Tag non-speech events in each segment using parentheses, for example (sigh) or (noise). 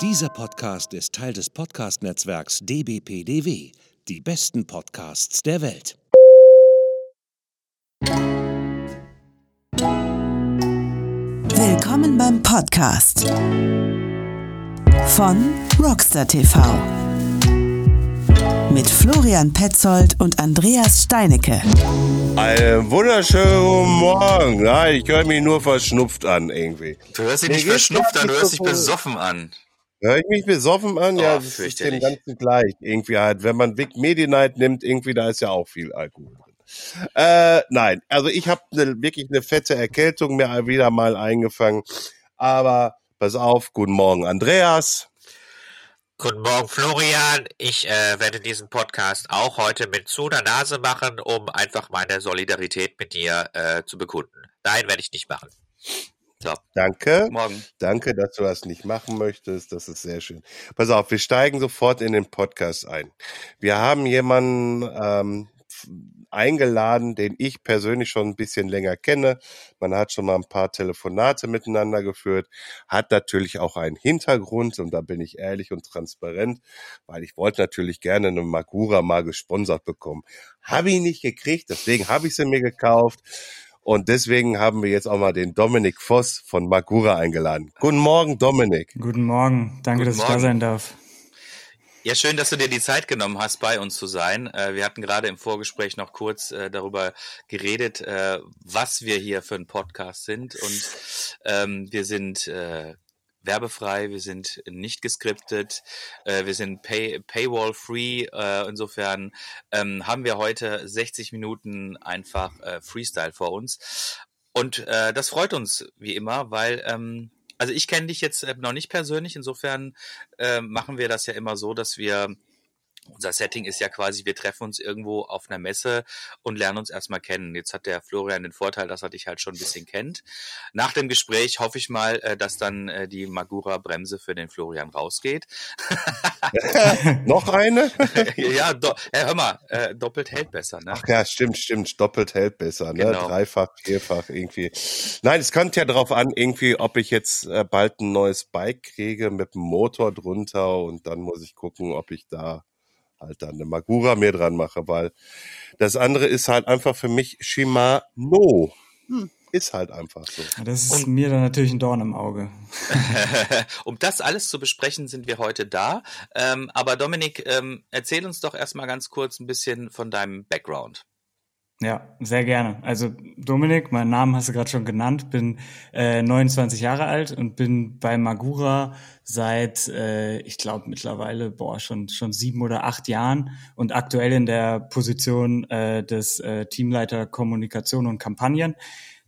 Dieser Podcast ist Teil des Podcast-Netzwerks dbpdw. Die besten Podcasts der Welt. Willkommen beim Podcast von Rockstar TV mit Florian Petzold und Andreas Steinecke. Einen wunderschönen guten Morgen. Nein, ich höre mich nur verschnupft an irgendwie. Du hörst dich nicht verschnupft an, du hörst dich so- besoffen an. Höre ich mich besoffen an? Oh, ja, das ist dem. Ganzen gleich. Irgendwie halt, wenn man Big Medi Night nimmt, irgendwie, da ist ja auch viel Alkohol drin. Äh, nein, also ich habe ne, wirklich eine fette Erkältung mir wieder mal eingefangen. Aber pass auf, guten Morgen, Andreas. Guten Morgen, Florian. Ich äh, werde diesen Podcast auch heute mit zu der Nase machen, um einfach meine Solidarität mit dir äh, zu bekunden. Nein, werde ich nicht machen. So, Danke. morgen. Danke, dass du das nicht machen möchtest. Das ist sehr schön. Pass auf, wir steigen sofort in den Podcast ein. Wir haben jemanden ähm, eingeladen, den ich persönlich schon ein bisschen länger kenne. Man hat schon mal ein paar Telefonate miteinander geführt, hat natürlich auch einen Hintergrund und da bin ich ehrlich und transparent, weil ich wollte natürlich gerne eine Magura mal gesponsert bekommen. Habe ich nicht gekriegt, deswegen habe ich sie mir gekauft. Und deswegen haben wir jetzt auch mal den Dominik Voss von Magura eingeladen. Guten Morgen, Dominik. Guten Morgen, danke, Guten dass ich da Morgen. sein darf. Ja, schön, dass du dir die Zeit genommen hast, bei uns zu sein. Äh, wir hatten gerade im Vorgespräch noch kurz äh, darüber geredet, äh, was wir hier für ein Podcast sind. Und ähm, wir sind werbefrei, wir sind nicht geskriptet, äh, wir sind pay Paywall-free. Äh, insofern ähm, haben wir heute 60 Minuten einfach äh, Freestyle vor uns. Und äh, das freut uns wie immer, weil ähm, also ich kenne dich jetzt äh, noch nicht persönlich, insofern äh, machen wir das ja immer so, dass wir unser Setting ist ja quasi, wir treffen uns irgendwo auf einer Messe und lernen uns erstmal kennen. Jetzt hat der Florian den Vorteil, dass er dich halt schon ein bisschen kennt. Nach dem Gespräch hoffe ich mal, äh, dass dann äh, die Magura-Bremse für den Florian rausgeht. (laughs) Noch eine? (laughs) ja, äh, hör mal, äh, doppelt hält besser, ne? Ach ja, stimmt, stimmt. Doppelt hält besser, ne? Genau. Dreifach, vierfach irgendwie. Nein, es kommt ja drauf an, irgendwie, ob ich jetzt bald ein neues Bike kriege mit einem Motor drunter und dann muss ich gucken, ob ich da halt dann eine Magura mir dran mache, weil das andere ist halt einfach für mich Shimano. Hm, ist halt einfach so. Das ist Und- mir dann natürlich ein Dorn im Auge. (laughs) um das alles zu besprechen, sind wir heute da. Ähm, aber Dominik, ähm, erzähl uns doch erstmal ganz kurz ein bisschen von deinem Background. Ja, sehr gerne. Also Dominik, meinen Namen hast du gerade schon genannt, bin äh, 29 Jahre alt und bin bei Magura seit, äh, ich glaube mittlerweile, boah, schon schon sieben oder acht Jahren und aktuell in der Position äh, des äh, Teamleiter Kommunikation und Kampagnen.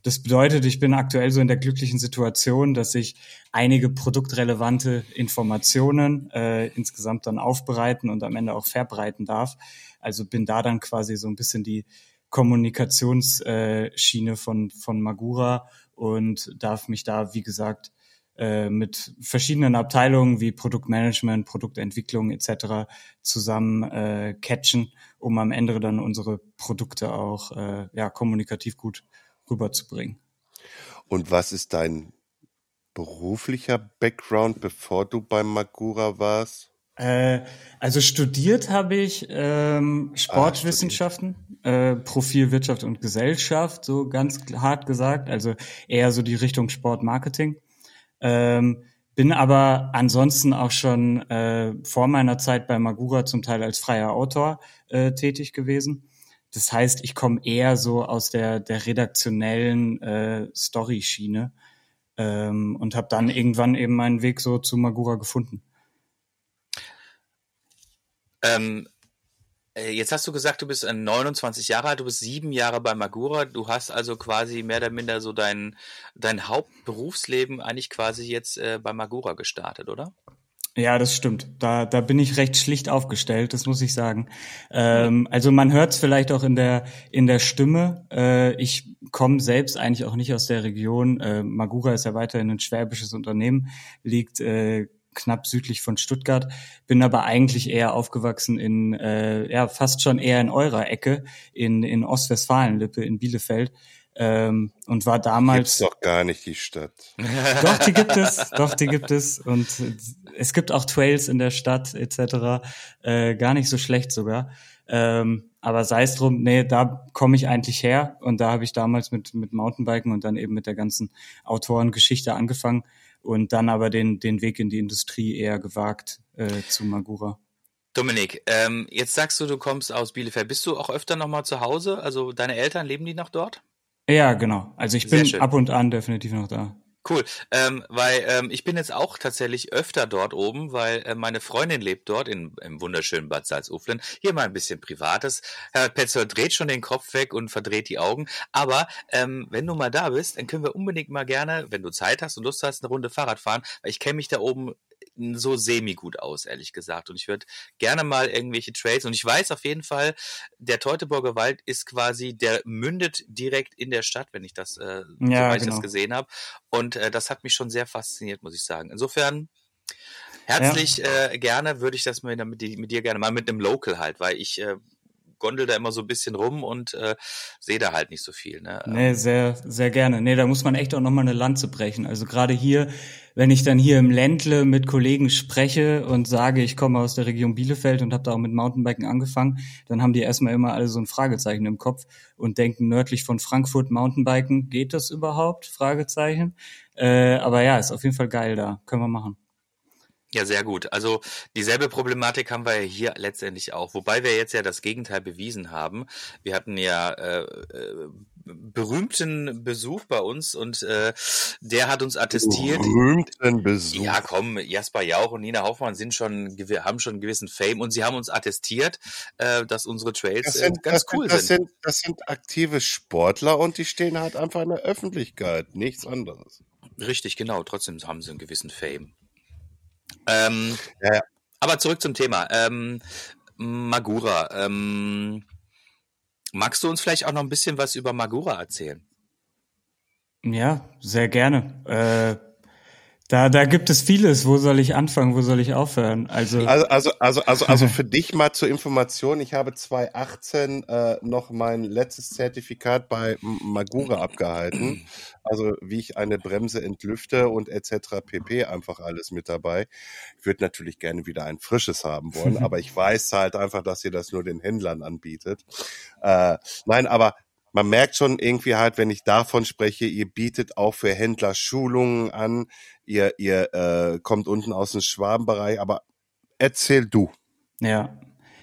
Das bedeutet, ich bin aktuell so in der glücklichen Situation, dass ich einige produktrelevante Informationen äh, insgesamt dann aufbereiten und am Ende auch verbreiten darf. Also bin da dann quasi so ein bisschen die Kommunikationsschiene von, von Magura und darf mich da, wie gesagt, äh, mit verschiedenen Abteilungen wie Produktmanagement, Produktentwicklung etc. zusammen äh, catchen, um am Ende dann unsere Produkte auch äh, ja, kommunikativ gut rüberzubringen. Und was ist dein beruflicher Background, bevor du beim Magura warst? Äh, also studiert habe ich ähm, Sportwissenschaften, äh, Profil Wirtschaft und Gesellschaft, so ganz hart gesagt, also eher so die Richtung Sportmarketing. Ähm, bin aber ansonsten auch schon äh, vor meiner Zeit bei Magura zum Teil als freier Autor äh, tätig gewesen. Das heißt, ich komme eher so aus der, der redaktionellen äh, Story-Schiene ähm, und habe dann irgendwann eben meinen Weg so zu Magura gefunden. Ähm, äh, jetzt hast du gesagt, du bist äh, 29 Jahre alt, du bist sieben Jahre bei Magura. Du hast also quasi mehr oder minder so dein, dein Hauptberufsleben eigentlich quasi jetzt äh, bei Magura gestartet, oder? Ja, das stimmt. Da, da bin ich recht schlicht aufgestellt, das muss ich sagen. Ähm, also man hört es vielleicht auch in der in der Stimme. Äh, ich komme selbst eigentlich auch nicht aus der Region. Äh, Magura ist ja weiterhin ein schwäbisches Unternehmen, liegt äh, knapp südlich von Stuttgart, bin aber eigentlich eher aufgewachsen in, äh, ja, fast schon eher in eurer Ecke, in, in Ostwestfalen-Lippe, in Bielefeld. ähm, und war damals. Gibt's doch gar nicht die Stadt. (laughs) Doch, die gibt es, doch, die gibt es. Und es gibt auch Trails in der Stadt etc. Äh, gar nicht so schlecht sogar. Ähm, aber sei es drum, nee, da komme ich eigentlich her und da habe ich damals mit, mit Mountainbiken und dann eben mit der ganzen Autorengeschichte angefangen und dann aber den, den Weg in die Industrie eher gewagt äh, zu Magura. Dominik, ähm, jetzt sagst du, du kommst aus Bielefeld. Bist du auch öfter nochmal zu Hause? Also deine Eltern, leben die noch dort? Ja, genau. Also ich bin ab und an definitiv noch da. Cool, ähm, weil ähm, ich bin jetzt auch tatsächlich öfter dort oben, weil äh, meine Freundin lebt dort in, im wunderschönen Bad Salzuflen. Hier mal ein bisschen Privates. Herr Petzold dreht schon den Kopf weg und verdreht die Augen. Aber ähm, wenn du mal da bist, dann können wir unbedingt mal gerne, wenn du Zeit hast und Lust hast, eine Runde Fahrrad fahren, weil ich kenne mich da oben so semi gut aus, ehrlich gesagt. Und ich würde gerne mal irgendwelche Trails. Und ich weiß auf jeden Fall, der Teutoburger Wald ist quasi, der mündet direkt in der Stadt, wenn ich das, äh, ja, genau. ich das genau. gesehen habe. Und äh, das hat mich schon sehr fasziniert, muss ich sagen. Insofern herzlich ja. äh, gerne würde ich das mit, mit, mit, dir gerne mal mit einem Local halt, weil ich äh, gondel da immer so ein bisschen rum und äh, sehe da halt nicht so viel. Ne? Nee, sehr, sehr gerne. Nee, da muss man echt auch nochmal eine Lanze brechen. Also gerade hier, wenn ich dann hier im Ländle mit Kollegen spreche und sage, ich komme aus der Region Bielefeld und habe da auch mit Mountainbiken angefangen, dann haben die erstmal immer alle so ein Fragezeichen im Kopf und denken nördlich von Frankfurt Mountainbiken, geht das überhaupt? Fragezeichen. Äh, aber ja, ist auf jeden Fall geil da. Können wir machen. Ja, sehr gut. Also dieselbe Problematik haben wir ja hier letztendlich auch, wobei wir jetzt ja das Gegenteil bewiesen haben. Wir hatten ja äh, äh, berühmten Besuch bei uns und äh, der hat uns attestiert. Berühmten Besuch. Ja, komm, Jasper Jauch und Nina Hoffmann sind schon, haben schon einen gewissen Fame und sie haben uns attestiert, äh, dass unsere Trails das sind, ganz das cool sind, das sind. sind. Das sind aktive Sportler und die stehen halt einfach in der Öffentlichkeit, nichts anderes. Richtig, genau. Trotzdem haben sie einen gewissen Fame. Ähm, ja. Aber zurück zum Thema. Ähm, Magura. Ähm, magst du uns vielleicht auch noch ein bisschen was über Magura erzählen? Ja, sehr gerne. Äh, da, da gibt es vieles. Wo soll ich anfangen? Wo soll ich aufhören? Also, also, also, also, also, also (laughs) für dich mal zur Information. Ich habe 2018 äh, noch mein letztes Zertifikat bei Magura abgehalten. Also wie ich eine Bremse entlüfte und etc. pp. Einfach alles mit dabei. Ich würde natürlich gerne wieder ein frisches haben wollen, (laughs) aber ich weiß halt einfach, dass ihr das nur den Händlern anbietet. Äh, nein, aber man merkt schon irgendwie halt, wenn ich davon spreche, ihr bietet auch für Händler Schulungen an, ihr, ihr äh, kommt unten aus dem Schwabenbereich, aber erzähl du. Ja.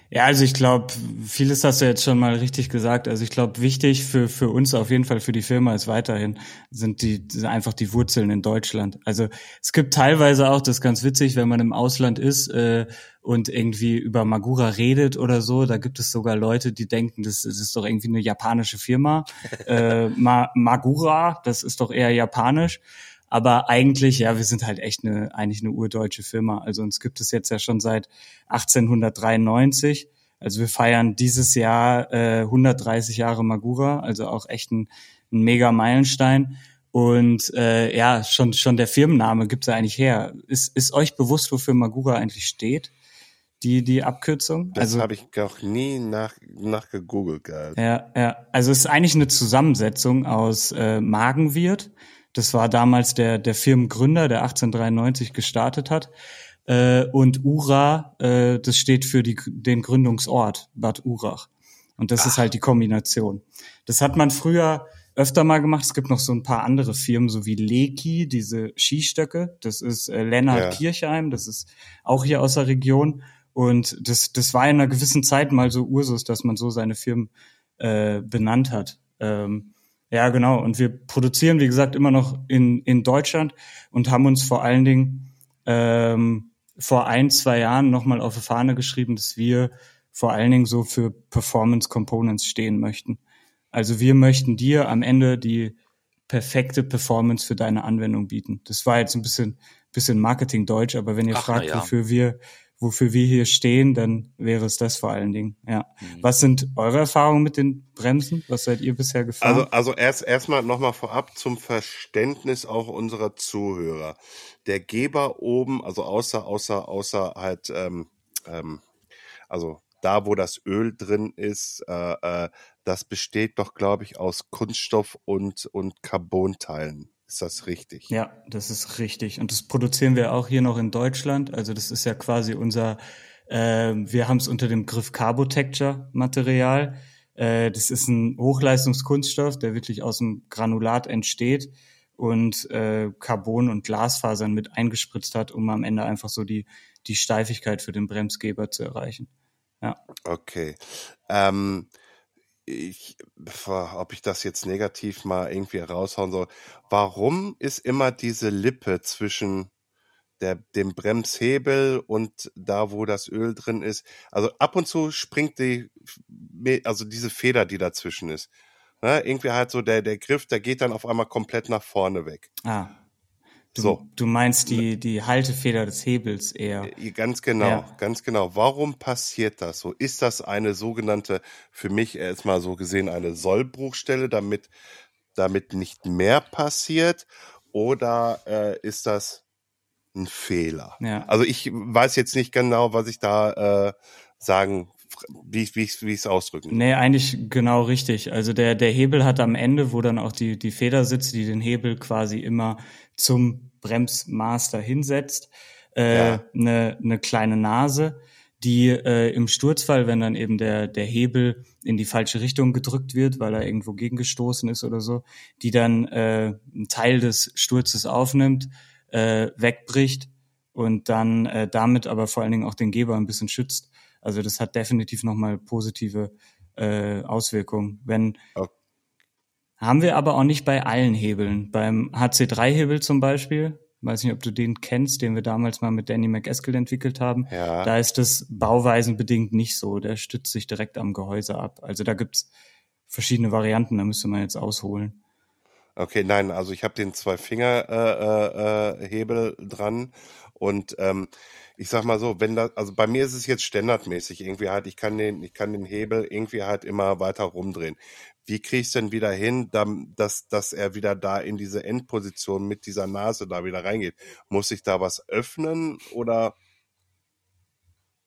Ja, also ich glaube, vieles hast du jetzt schon mal richtig gesagt. Also ich glaube, wichtig für, für uns auf jeden Fall für die Firma ist weiterhin, sind die sind einfach die Wurzeln in Deutschland. Also es gibt teilweise auch, das ist ganz witzig, wenn man im Ausland ist äh, und irgendwie über Magura redet oder so, da gibt es sogar Leute, die denken, das, das ist doch irgendwie eine japanische Firma. (laughs) äh, Ma Magura, das ist doch eher japanisch. Aber eigentlich, ja, wir sind halt echt eine, eigentlich eine urdeutsche Firma. Also uns gibt es jetzt ja schon seit 1893. Also wir feiern dieses Jahr äh, 130 Jahre Magura, also auch echt ein, ein mega Meilenstein. Und äh, ja, schon schon der Firmenname gibt's ja eigentlich her. Ist, ist euch bewusst, wofür Magura eigentlich steht? Die die Abkürzung? Das also, habe ich auch nie nach nachgegoogelt gehabt. Ja, ja. Also es ist eigentlich eine Zusammensetzung aus äh, Magenwirt, das war damals der, der Firmengründer, der 1893 gestartet hat. Äh, und Ura, äh, das steht für die, den Gründungsort, Bad Urach. Und das Ach. ist halt die Kombination. Das hat man früher öfter mal gemacht. Es gibt noch so ein paar andere Firmen, so wie Leki, diese Skistöcke. Das ist äh, Lennart ja. Kirchheim, das ist auch hier aus der Region. Und das, das war in einer gewissen Zeit mal so Ursus, dass man so seine Firmen äh, benannt hat. Ähm, ja, genau. Und wir produzieren, wie gesagt, immer noch in, in Deutschland und haben uns vor allen Dingen ähm, vor ein, zwei Jahren nochmal auf die Fahne geschrieben, dass wir vor allen Dingen so für Performance Components stehen möchten. Also wir möchten dir am Ende die perfekte Performance für deine Anwendung bieten. Das war jetzt ein bisschen, bisschen Marketing-Deutsch, aber wenn ihr Ach, fragt, ja. wofür wir wofür wir hier stehen, dann wäre es das vor allen Dingen. Ja. Mhm. Was sind eure Erfahrungen mit den Bremsen? Was seid ihr bisher gefahren? Also, also erst erstmal nochmal vorab zum Verständnis auch unserer Zuhörer. Der Geber oben, also außer, außer, außer halt, ähm, ähm, also da wo das Öl drin ist, äh, äh, das besteht doch, glaube ich, aus Kunststoff und, und Carbonteilen. Ist das richtig? Ja, das ist richtig. Und das produzieren wir auch hier noch in Deutschland. Also das ist ja quasi unser, äh, wir haben es unter dem Griff Carbotecture Material. Äh, das ist ein Hochleistungskunststoff, der wirklich aus dem Granulat entsteht und äh, Carbon und Glasfasern mit eingespritzt hat, um am Ende einfach so die, die Steifigkeit für den Bremsgeber zu erreichen. Ja. Okay. Ähm, ich, ob ich das jetzt negativ mal irgendwie raushauen soll. Warum ist immer diese Lippe zwischen der, dem Bremshebel und da, wo das Öl drin ist? Also ab und zu springt die, also diese Feder, die dazwischen ist. Ne? Irgendwie halt so der, der Griff, der geht dann auf einmal komplett nach vorne weg. Ah. Du, so. du meinst die, die Haltefeder des Hebels eher. Äh, ganz genau, ja. ganz genau. Warum passiert das so? Ist das eine sogenannte, für mich erstmal so gesehen, eine Sollbruchstelle, damit, damit nicht mehr passiert? Oder äh, ist das ein Fehler? Ja. Also ich weiß jetzt nicht genau, was ich da äh, sagen wie, wie, wie ich es ausdrücken. Nee, eigentlich genau richtig. Also der, der Hebel hat am Ende, wo dann auch die, die Feder sitzt, die den Hebel quasi immer zum Bremsmaster hinsetzt, äh, ja. eine, eine kleine Nase, die äh, im Sturzfall, wenn dann eben der, der Hebel in die falsche Richtung gedrückt wird, weil er irgendwo gegengestoßen ist oder so, die dann äh, einen Teil des Sturzes aufnimmt, äh, wegbricht und dann äh, damit aber vor allen Dingen auch den Geber ein bisschen schützt. Also das hat definitiv nochmal positive äh, Auswirkungen. Wenn okay. Haben wir aber auch nicht bei allen Hebeln. Beim HC3-Hebel zum Beispiel, weiß nicht, ob du den kennst, den wir damals mal mit Danny McEskill entwickelt haben. Ja. Da ist das bauweisenbedingt nicht so. Der stützt sich direkt am Gehäuse ab. Also da gibt's verschiedene Varianten, da müsste man jetzt ausholen. Okay, nein, also ich habe den zwei Finger äh, äh, Hebel dran und ähm, ich sag mal so, wenn das, also bei mir ist es jetzt standardmäßig irgendwie halt, ich kann den, ich kann den Hebel irgendwie halt immer weiter rumdrehen. Wie kriege ich denn wieder hin, dass, dass er wieder da in diese Endposition mit dieser Nase da wieder reingeht? Muss ich da was öffnen oder?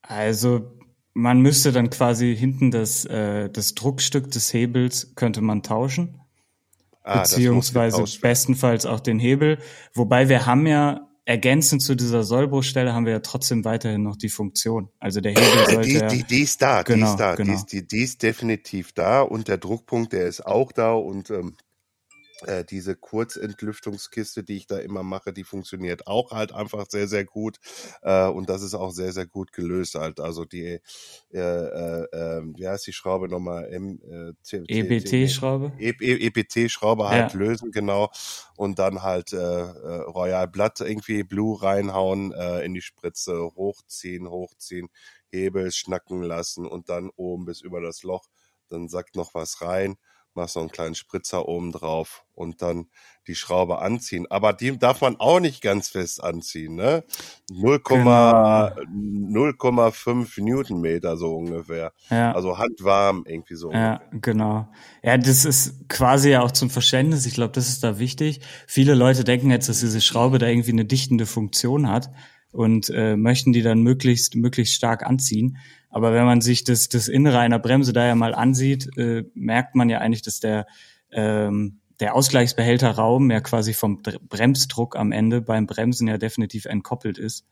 Also man müsste dann quasi hinten das, äh, das Druckstück des Hebels könnte man tauschen. Ah, beziehungsweise bestenfalls auch den Hebel. Wobei wir haben ja ergänzend zu dieser Sollbruchstelle haben wir ja trotzdem weiterhin noch die Funktion. Also der Hebel sollte die, die, die ist da, genau, die ist da, genau. die, ist, die, die ist definitiv da und der Druckpunkt, der ist auch da und ähm, äh, diese Kurzentlüftungskiste, die ich da immer mache, die funktioniert auch halt einfach sehr, sehr gut. Äh, und das ist auch sehr, sehr gut gelöst halt. Also die, äh, äh, ähm, wie heißt die Schraube nochmal? EBT-Schraube? EBT-Schraube halt ja. lösen, genau. Und dann halt äh, äh, Royal Blatt irgendwie Blue reinhauen, äh, in die Spritze, hochziehen, hochziehen, Hebel schnacken lassen und dann oben bis über das Loch. Dann sackt noch was rein machst noch einen kleinen Spritzer oben drauf und dann die Schraube anziehen. Aber die darf man auch nicht ganz fest anziehen, ne? 0,5 genau. Newtonmeter so ungefähr. Ja. Also handwarm irgendwie so. Ja, ungefähr. genau. Ja, das ist quasi ja auch zum Verständnis. Ich glaube, das ist da wichtig. Viele Leute denken jetzt, dass diese Schraube da irgendwie eine dichtende Funktion hat und äh, möchten die dann möglichst möglichst stark anziehen. Aber wenn man sich das, das Innere einer Bremse da ja mal ansieht, äh, merkt man ja eigentlich, dass der, ähm, der Ausgleichsbehälterraum ja quasi vom Bremsdruck am Ende beim Bremsen ja definitiv entkoppelt ist.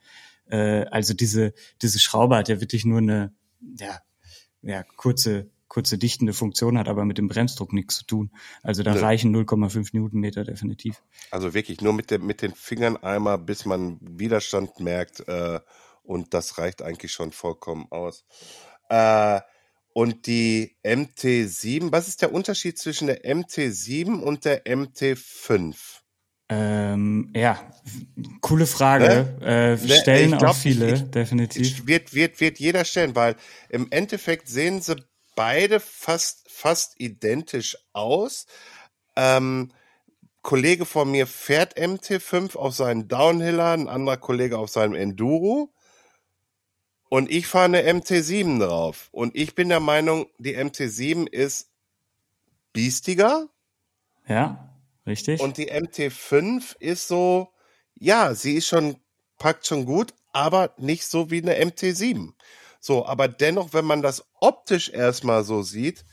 Äh, also diese, diese Schraube hat ja wirklich nur eine ja, ja, kurze, kurze dichtende Funktion, hat aber mit dem Bremsdruck nichts zu tun. Also da ne. reichen 0,5 Newtonmeter definitiv. Also wirklich nur mit, der, mit den Fingern einmal, bis man Widerstand merkt, äh, und das reicht eigentlich schon vollkommen aus. Äh, und die MT7, was ist der Unterschied zwischen der MT7 und der MT5? Ähm, ja, coole Frage. Ne? Äh, ne, stellen glaub, auch viele, ich, definitiv. Wird, wird, wird jeder stellen, weil im Endeffekt sehen sie beide fast, fast identisch aus. Ähm, Kollege von mir fährt MT5 auf seinen Downhiller, ein anderer Kollege auf seinem Enduro. Und ich fahre eine MT7 drauf. Und ich bin der Meinung, die MT7 ist biestiger. Ja, richtig. Und die MT5 ist so, ja, sie ist schon, packt schon gut, aber nicht so wie eine MT7. So, aber dennoch, wenn man das optisch erstmal so sieht,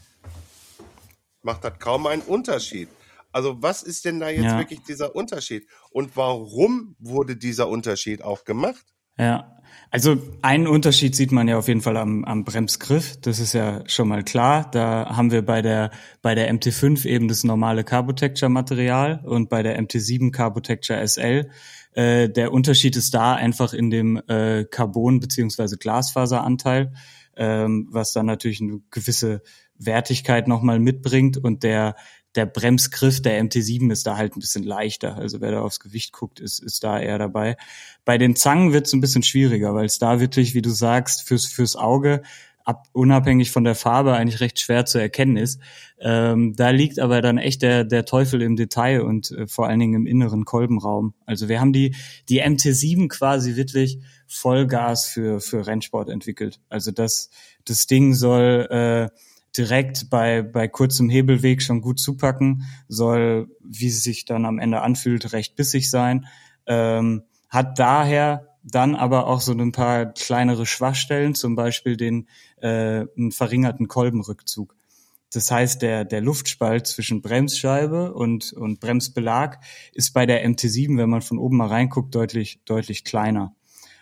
macht das kaum einen Unterschied. Also was ist denn da jetzt Ja. wirklich dieser Unterschied? Und warum wurde dieser Unterschied auch gemacht? Ja, also einen Unterschied sieht man ja auf jeden Fall am, am Bremsgriff. Das ist ja schon mal klar. Da haben wir bei der bei der MT5 eben das normale Carbotecture Material und bei der MT7 Carbotecture SL. Äh, der Unterschied ist da einfach in dem äh, Carbon beziehungsweise Glasfaseranteil, ähm, was dann natürlich eine gewisse Wertigkeit nochmal mitbringt und der der Bremsgriff der MT7 ist da halt ein bisschen leichter. Also wer da aufs Gewicht guckt, ist, ist da eher dabei. Bei den Zangen wird es ein bisschen schwieriger, weil es da wirklich, wie du sagst, fürs, fürs Auge ab, unabhängig von der Farbe eigentlich recht schwer zu erkennen ist. Ähm, da liegt aber dann echt der, der Teufel im Detail und äh, vor allen Dingen im inneren Kolbenraum. Also wir haben die, die MT7 quasi wirklich Vollgas für, für Rennsport entwickelt. Also das, das Ding soll äh, direkt bei, bei kurzem Hebelweg schon gut zupacken, soll, wie es sich dann am Ende anfühlt, recht bissig sein, ähm, hat daher dann aber auch so ein paar kleinere Schwachstellen, zum Beispiel den äh, einen verringerten Kolbenrückzug. Das heißt, der, der Luftspalt zwischen Bremsscheibe und, und Bremsbelag ist bei der MT7, wenn man von oben mal reinguckt, deutlich, deutlich kleiner.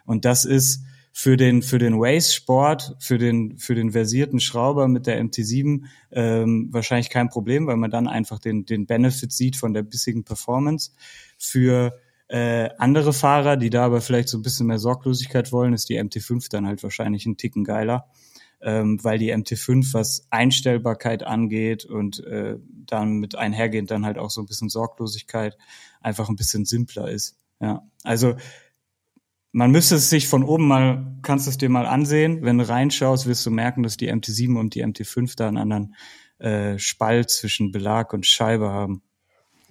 Und das ist für den für den Race Sport, für den für den versierten Schrauber mit der MT7 ähm, wahrscheinlich kein Problem, weil man dann einfach den den Benefit sieht von der bissigen Performance. Für äh, andere Fahrer, die da aber vielleicht so ein bisschen mehr Sorglosigkeit wollen, ist die MT5 dann halt wahrscheinlich ein Ticken geiler, ähm, weil die MT5 was Einstellbarkeit angeht und äh, dann mit einhergehend dann halt auch so ein bisschen Sorglosigkeit einfach ein bisschen simpler ist. Ja, also man müsste es sich von oben mal, kannst es dir mal ansehen. Wenn du reinschaust, wirst du merken, dass die MT7 und die MT5 da einen anderen äh, Spalt zwischen Belag und Scheibe haben.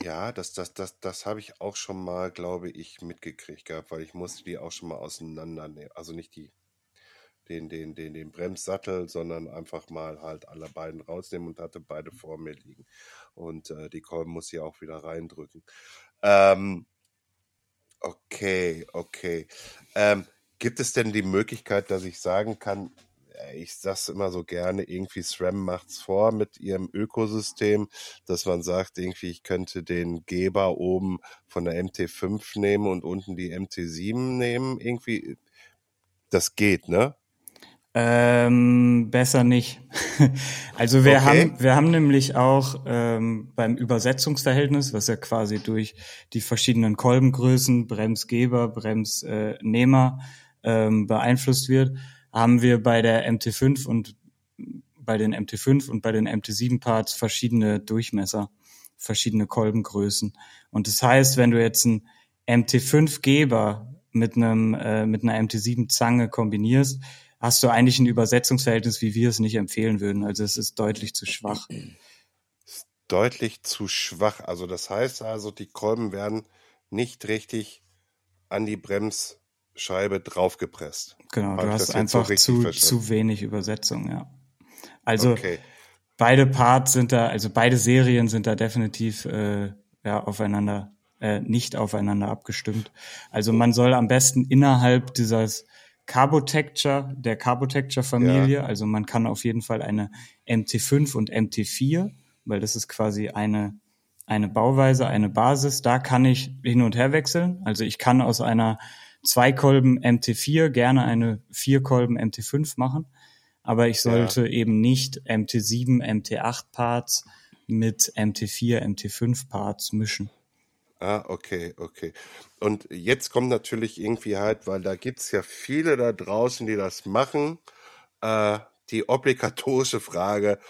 Ja, das, das, das, das habe ich auch schon mal, glaube ich, mitgekriegt gehabt, weil ich musste die auch schon mal auseinandernehmen. Also nicht die, den, den, den, den Bremssattel, sondern einfach mal halt alle beiden rausnehmen und hatte beide vor mir liegen. Und äh, die Kolben muss ich auch wieder reindrücken. Ähm, okay, okay. Ähm, gibt es denn die Möglichkeit, dass ich sagen kann, äh, ich sag's immer so gerne, irgendwie SRAM macht's vor mit ihrem Ökosystem, dass man sagt, irgendwie ich könnte den Geber oben von der MT5 nehmen und unten die MT7 nehmen, irgendwie. Das geht, ne? Ähm, besser nicht. (laughs) also wir Okay. haben wir haben nämlich auch ähm, beim Übersetzungsverhältnis, was ja quasi durch die verschiedenen Kolbengrößen, Bremsgeber, Bremsnehmer ähm, beeinflusst wird, haben wir bei der MT5 und bei den MT5 und bei den MT7 Parts verschiedene Durchmesser, verschiedene Kolbengrößen. Und das heißt, wenn du jetzt einen MT5 Geber mit einem äh, mit einer MT7 Zange kombinierst, hast du eigentlich ein Übersetzungsverhältnis, wie wir es nicht empfehlen würden. Also es ist deutlich zu schwach. Deutlich zu schwach. Also das heißt also, die Kolben werden nicht richtig an die Bremsscheibe draufgepresst. Genau, Hab du hast so einfach richtig zu, verstanden? zu wenig Übersetzung, ja. Also Okay. beide Parts sind da, also beide Serien sind da definitiv äh, ja, aufeinander, äh, nicht aufeinander abgestimmt. Also man soll am besten innerhalb dieses Carbotecture, der Carbotecture-Familie, also man kann auf jeden Fall eine MT5 und MT4, weil das ist quasi eine, eine Bauweise, eine Basis, da kann ich hin und her wechseln. Also ich kann aus einer Zweikolben MT4 gerne eine Vierkolben MT5 machen, aber ich sollte eben nicht MT7, MT8 Parts mit MT4, MT5 Parts mischen. Ah, okay, okay. Und jetzt kommt natürlich irgendwie halt, weil da gibt's ja viele da draußen, die das machen, äh, die obligatorische Frage,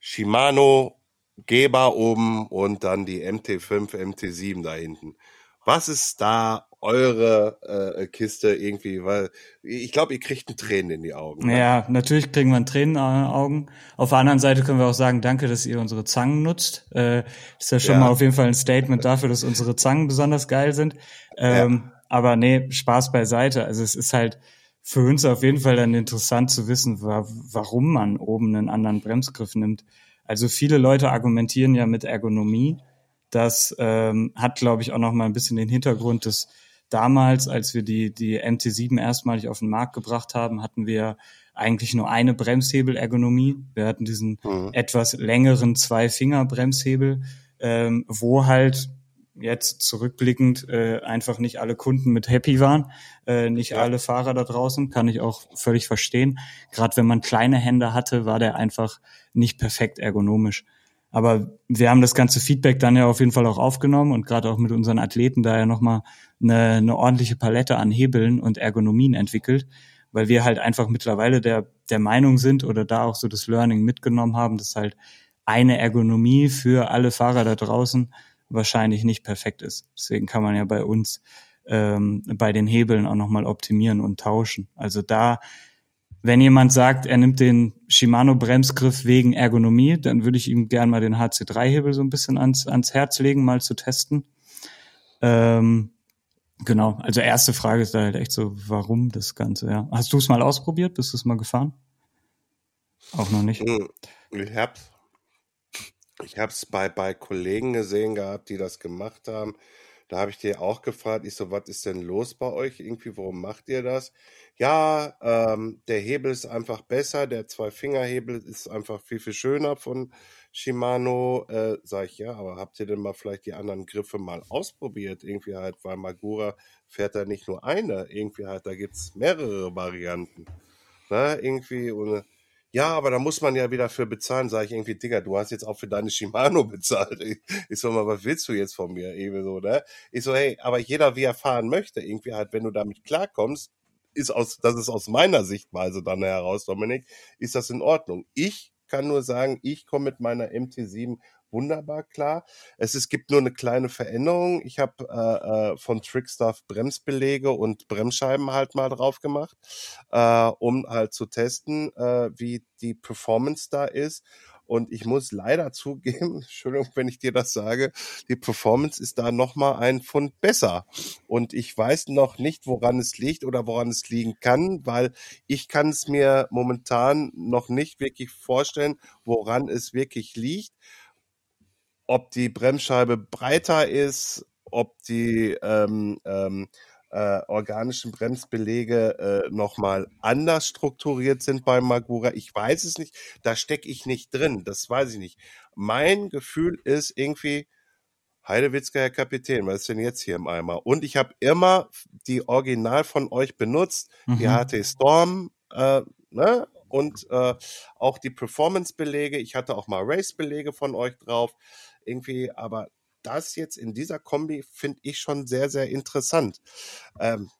Shimano, Geber oben und dann die MT5, MT7 da hinten. Was ist da eure äh, Kiste irgendwie? Weil ich glaube, ihr kriegt einen Tränen in die Augen. ne? Ja, natürlich kriegen wir Tränen in den Augen. Auf der anderen Seite können wir auch sagen, danke, dass ihr unsere Zangen nutzt. Äh, ist ja schon Ja. mal auf jeden Fall ein Statement dafür, dass unsere Zangen besonders geil sind. Ähm, Aber nee, Spaß beiseite. Also es ist halt für uns auf jeden Fall dann interessant zu wissen, wa warum man oben einen anderen Bremsgriff nimmt. Also viele Leute argumentieren ja mit Ergonomie. Das ähm, hat, glaube ich, auch noch mal ein bisschen den Hintergrund, dass damals, als wir die, die MT7 erstmalig auf den Markt gebracht haben, hatten wir eigentlich nur eine Bremshebelergonomie. Wir hatten diesen mhm. etwas längeren Zwei-Finger-Bremshebel, ähm, wo halt jetzt zurückblickend äh, einfach nicht alle Kunden mit happy waren, äh, nicht ja. alle Fahrer da draußen, kann ich auch völlig verstehen. Gerade wenn man kleine Hände hatte, war der einfach nicht perfekt ergonomisch. Aber wir haben das ganze Feedback dann ja auf jeden Fall auch aufgenommen und gerade auch mit unseren Athleten da ja nochmal eine, eine ordentliche Palette an Hebeln und Ergonomien entwickelt, weil wir halt einfach mittlerweile der, der Meinung sind oder da auch so das Learning mitgenommen haben, dass halt eine Ergonomie für alle Fahrer da draußen wahrscheinlich nicht perfekt ist. Deswegen kann man ja bei uns ähm, bei den Hebeln auch nochmal optimieren und tauschen. Also da wenn jemand sagt, er nimmt den Shimano Bremsgriff wegen Ergonomie, dann würde ich ihm gern mal den HC3-Hebel so ein bisschen ans, ans Herz legen, mal zu testen. Ähm, genau, also erste Frage ist da halt echt so, warum das Ganze, ja. Hast du es mal ausprobiert? Bist du es mal gefahren? Auch noch nicht. Hm, ich hab's. Ich bei, bei Kollegen gesehen gehabt, die das gemacht haben. Da habe ich dir auch gefragt, ich so, was ist denn los bei euch irgendwie, warum macht ihr das? Ja, ähm, der Hebel ist einfach besser, der Zwei-Finger-Hebel ist einfach viel, viel schöner von Shimano. Äh, sag ich, ja, aber habt ihr denn mal vielleicht die anderen Griffe mal ausprobiert? Irgendwie halt, weil Magura fährt da nicht nur eine, irgendwie halt, da gibt's mehrere Varianten. Ne, irgendwie, und ja, aber da muss man ja wieder für bezahlen, sage ich irgendwie, Digga, du hast jetzt auch für deine Shimano (laughs) bezahlt. Ich so mal, was willst du jetzt von mir? Irgendwie so, ne? Ich so, hey, aber jeder wie er fahren möchte, irgendwie halt, wenn du damit klarkommst, ist aus, das ist aus meiner Sichtweise dann heraus, Dominik, ist das in Ordnung. Ich kann nur sagen, ich komme mit meiner MT7 wunderbar klar. Es, es gibt nur eine kleine Veränderung. Ich habe äh, äh, von Trickstuff Bremsbelege und Bremsscheiben halt mal drauf gemacht, äh, um halt zu testen, äh, wie die Performance da ist. Und ich muss leider (laughs) zugeben, Entschuldigung, wenn ich dir das sage, die Performance ist da nochmal ein Pfund besser. Und ich weiß noch nicht, woran es liegt oder woran es liegen kann, weil ich kann es mir momentan noch nicht wirklich vorstellen, woran es wirklich liegt ob die Bremsscheibe breiter ist, ob die ähm, ähm, äh, organischen Bremsbelege äh, nochmal anders strukturiert sind beim Magura. Ich weiß es nicht, da stecke ich nicht drin, das weiß ich nicht. Mein Gefühl ist irgendwie, Heidewitzka, Herr Kapitän, was ist denn jetzt hier im Eimer? Und ich habe immer die Original von euch benutzt, mhm. die HT Storm, äh, ne? Und äh, auch die Performance-Belege. Ich hatte auch mal Race-Belege von euch drauf irgendwie, aber das jetzt in dieser Kombi finde ich schon sehr, sehr interessant. Ähm,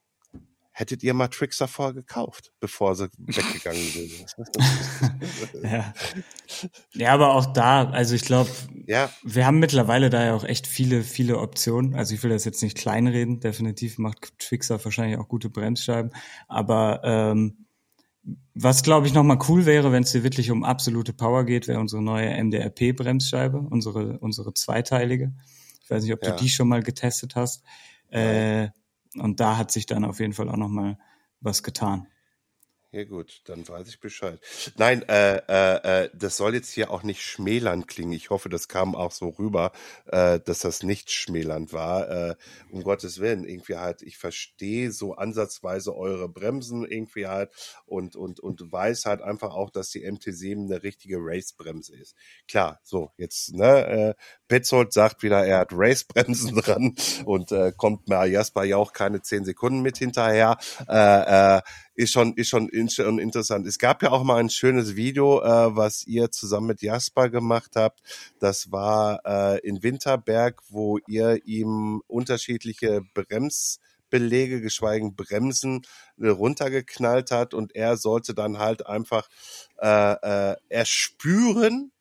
hättet ihr mal Tricks davor gekauft, bevor sie weggegangen (laughs) sind? ja. ja, aber auch da, also ich glaube, ja. wir haben mittlerweile da ja auch echt viele, viele Optionen. Also ich will das jetzt nicht kleinreden, definitiv macht Trixer wahrscheinlich auch gute Bremsscheiben, aber ähm, was, glaube ich, nochmal cool wäre, wenn es hier wirklich um absolute Power geht, wäre unsere neue MDRP-Bremsscheibe, unsere, unsere zweiteilige. Ich weiß nicht, ob ja. du die schon mal getestet hast. Äh, und da hat sich dann auf jeden Fall auch nochmal was getan. Ja gut, dann weiß ich Bescheid. Nein, äh, äh, äh, das soll jetzt hier auch nicht schmälernd klingen. Ich hoffe, das kam auch so rüber, äh, dass das nicht schmälernd war. Äh, um Gottes Willen, irgendwie halt, ich verstehe so ansatzweise eure Bremsen irgendwie halt und, und, und weiß halt einfach auch, dass die MT7 eine richtige Race-Bremse ist. Klar, so, jetzt, ne, äh, Petzold sagt wieder, er hat Race-Bremsen (laughs) dran und äh, kommt mal Jasper ja auch keine zehn Sekunden mit hinterher. Äh, äh, ist schon, ist schon, ist schon interessant. Es gab ja auch mal ein schönes Video, äh, was ihr zusammen mit Jasper gemacht habt. Das war äh, in Winterberg, wo ihr ihm unterschiedliche Bremsbelege, geschweige Bremsen äh, runtergeknallt hat und er sollte dann halt einfach äh, äh, erspüren,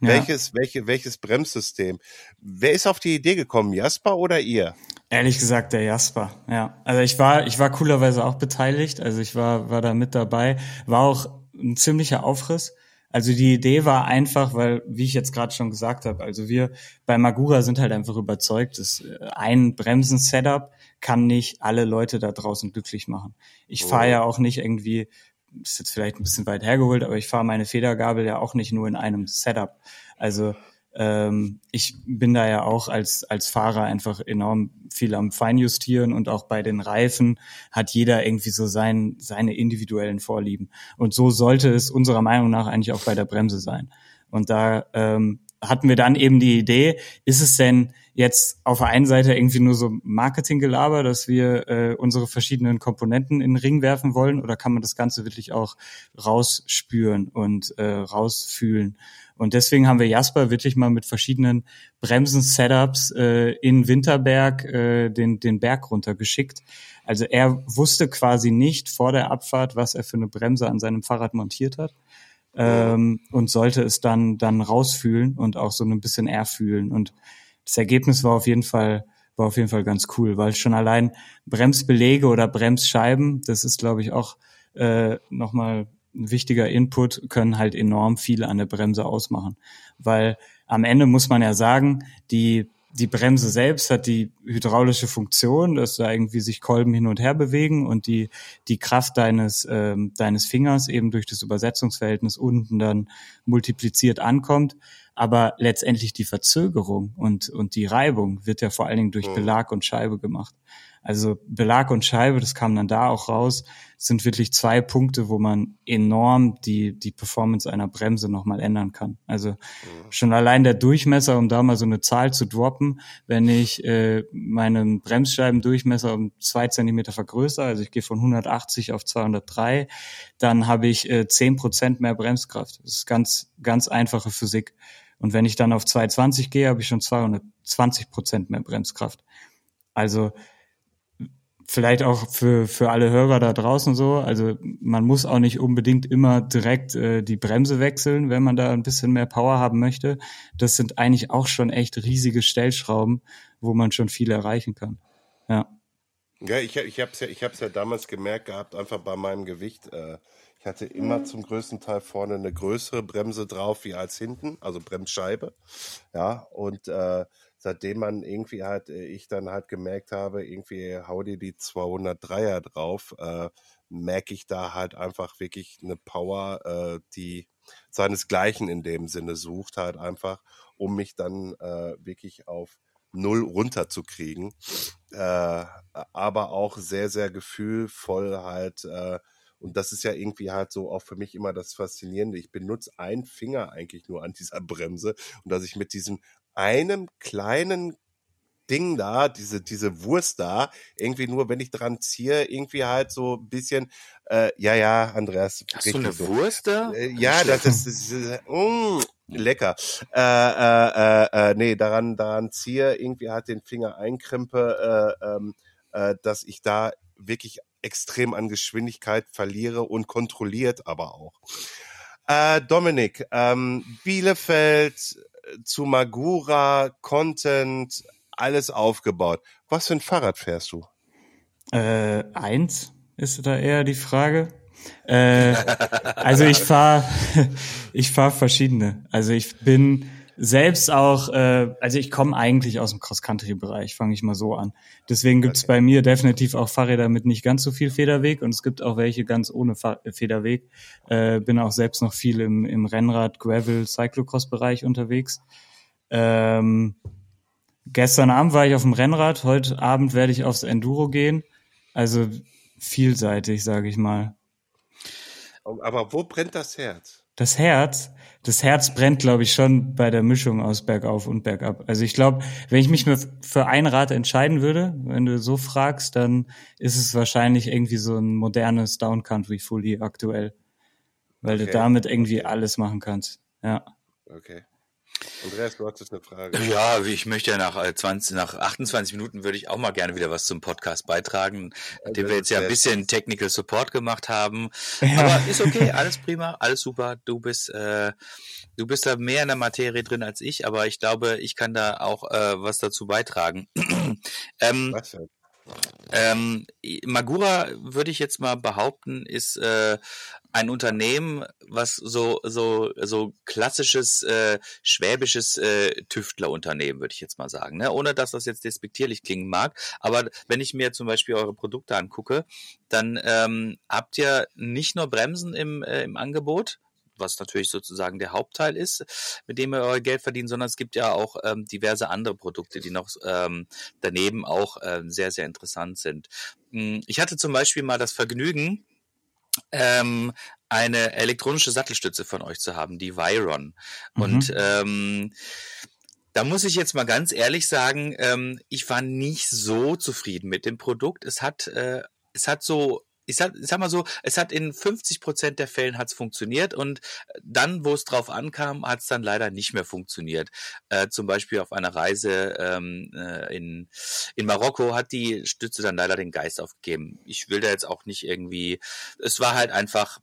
ja. welches, welche, welches Bremssystem. Wer ist auf die Idee gekommen, Jasper oder ihr? Ehrlich gesagt, der Jasper, ja. Also ich war, ich war coolerweise auch beteiligt, also ich war, war da mit dabei, war auch ein ziemlicher Aufriss. Also die Idee war einfach, weil, wie ich jetzt gerade schon gesagt habe, also wir bei Magura sind halt einfach überzeugt, dass äh, ein Bremsen-Setup kann nicht alle Leute da draußen glücklich machen. Ich oh. fahre ja auch nicht irgendwie, ist jetzt vielleicht ein bisschen weit hergeholt, aber ich fahre meine Federgabel ja auch nicht nur in einem Setup. Also ähm, ich bin da ja auch als, als Fahrer einfach enorm viel am Feinjustieren und auch bei den Reifen hat jeder irgendwie so sein, seine individuellen Vorlieben. Und so sollte es unserer Meinung nach eigentlich auch bei der Bremse sein. Und da ähm, hatten wir dann eben die Idee, ist es denn jetzt auf der einen Seite irgendwie nur so Marketinggelaber, dass wir äh, unsere verschiedenen Komponenten in den Ring werfen wollen oder kann man das Ganze wirklich auch rausspüren und äh, rausfühlen? Und deswegen haben wir Jasper wirklich mal mit verschiedenen Bremsen-Setups äh, in Winterberg äh, den, den Berg runtergeschickt. Also er wusste quasi nicht vor der Abfahrt, was er für eine Bremse an seinem Fahrrad montiert hat. Ähm, und sollte es dann, dann rausfühlen und auch so ein bisschen erfühlen. Und das Ergebnis war auf jeden Fall, war auf jeden Fall ganz cool, weil schon allein Bremsbelege oder Bremsscheiben, das ist, glaube ich, auch äh, nochmal ein wichtiger Input, können halt enorm viel an der Bremse ausmachen. Weil am Ende muss man ja sagen, die, die Bremse selbst hat die hydraulische Funktion, dass da irgendwie sich Kolben hin und her bewegen und die, die Kraft deines, ähm, deines Fingers eben durch das Übersetzungsverhältnis unten dann multipliziert ankommt. Aber letztendlich die Verzögerung und, und die Reibung wird ja vor allen Dingen durch Belag und Scheibe gemacht. Also Belag und Scheibe, das kam dann da auch raus, sind wirklich zwei Punkte, wo man enorm die, die Performance einer Bremse nochmal ändern kann. Also mhm. schon allein der Durchmesser, um da mal so eine Zahl zu droppen, wenn ich äh, meinen Bremsscheibendurchmesser um zwei Zentimeter vergrößere, also ich gehe von 180 auf 203, dann habe ich äh, 10 Prozent mehr Bremskraft. Das ist ganz, ganz einfache Physik. Und wenn ich dann auf 220 gehe, habe ich schon 220 Prozent mehr Bremskraft. Also vielleicht auch für, für alle Hörer da draußen so. Also man muss auch nicht unbedingt immer direkt äh, die Bremse wechseln, wenn man da ein bisschen mehr Power haben möchte. Das sind eigentlich auch schon echt riesige Stellschrauben, wo man schon viel erreichen kann. Ja. Ja, ich, ich habe es ja, ich hab's ja damals gemerkt gehabt, einfach bei meinem Gewicht. Äh, ich hatte immer zum größten Teil vorne eine größere Bremse drauf wie als hinten, also Bremsscheibe. Ja, und äh, seitdem man irgendwie halt, äh, ich dann halt gemerkt habe, irgendwie hau dir die 203er drauf, äh, merke ich da halt einfach wirklich eine Power, äh, die seinesgleichen in dem Sinne sucht, halt einfach, um mich dann äh, wirklich auf null runterzukriegen. Äh, aber auch sehr, sehr gefühlvoll halt, äh, und das ist ja irgendwie halt so auch für mich immer das Faszinierende. Ich benutze einen Finger eigentlich nur an dieser Bremse und dass ich mit diesem einem kleinen Ding da, diese, diese Wurst da, irgendwie nur, wenn ich dran ziehe, irgendwie halt so ein bisschen, äh, ja, ja, Andreas. Hast du eine so. Wurst da? Äh, ja, das ist, das ist mm, lecker. Äh, äh, äh, äh, nee, daran, daran ziehe, irgendwie halt den Finger einkrempe, äh, ähm, äh, dass ich da wirklich extrem an Geschwindigkeit verliere und kontrolliert aber auch. Äh, Dominik, ähm, Bielefeld, zu Magura, Content, alles aufgebaut. Was für ein Fahrrad fährst du? Äh, eins ist da eher die Frage. Äh, also ich fahre (laughs) ich fahr verschiedene. Also ich bin selbst auch, äh, also ich komme eigentlich aus dem Cross-Country-Bereich, fange ich mal so an. Deswegen gibt's okay. bei mir definitiv auch Fahrräder mit nicht ganz so viel Federweg und es gibt auch welche ganz ohne Fahr Federweg. Äh, bin auch selbst noch viel im, im Rennrad, Gravel, Cyclocross-Bereich unterwegs. Ähm, gestern Abend war ich auf dem Rennrad, heute Abend werde ich aufs Enduro gehen. Also vielseitig, sage ich mal. Aber wo brennt das Herz? Das Herz? Das Herz brennt, glaube ich, schon bei der Mischung aus bergauf und bergab. Also ich glaube, wenn ich mich für ein Rad entscheiden würde, wenn du so fragst, dann ist es wahrscheinlich irgendwie so ein modernes Downcountry Fully aktuell, weil okay. du damit irgendwie alles machen kannst. Ja. Okay. Andreas, du hattest eine Frage. Ja, ich möchte ja nach 20, äh, nach 28 Minuten würde ich auch mal gerne wieder was zum Podcast beitragen, nachdem wir jetzt ja ein bisschen Technical Support gemacht haben. Ja. Aber ist okay, alles prima, alles super. Du bist, äh, du bist da mehr in der Materie drin als ich, aber ich glaube, ich kann da auch äh, was dazu beitragen. (clears throat) ähm, was denn? Ähm, Magura würde ich jetzt mal behaupten, ist äh, ein Unternehmen, was so so so klassisches äh, schwäbisches äh, Tüftlerunternehmen, würde ich jetzt mal sagen, ne? ohne dass das jetzt despektierlich klingen mag. Aber wenn ich mir zum Beispiel eure Produkte angucke, dann ähm, habt ihr nicht nur Bremsen im, äh, im Angebot, was natürlich sozusagen der Hauptteil ist, mit dem ihr euer Geld verdient, sondern es gibt ja auch ähm, diverse andere Produkte, die noch ähm, daneben auch ähm, sehr, sehr interessant sind. Hm, ich hatte zum Beispiel mal das Vergnügen, ähm, eine elektronische Sattelstütze von euch zu haben, die Viron. Mhm. Und ähm, da muss ich jetzt mal ganz ehrlich sagen, ähm, ich war nicht so zufrieden mit dem Produkt. Es hat, äh, es hat so ich sag, ich sag mal so, es hat in 50 Prozent der Fällen hat's funktioniert und dann, wo es drauf ankam, hat's dann leider nicht mehr funktioniert. Äh, zum Beispiel auf einer Reise ähm, äh, in, in Marokko hat die Stütze dann leider den Geist aufgegeben. Ich will da jetzt auch nicht irgendwie, es war halt einfach,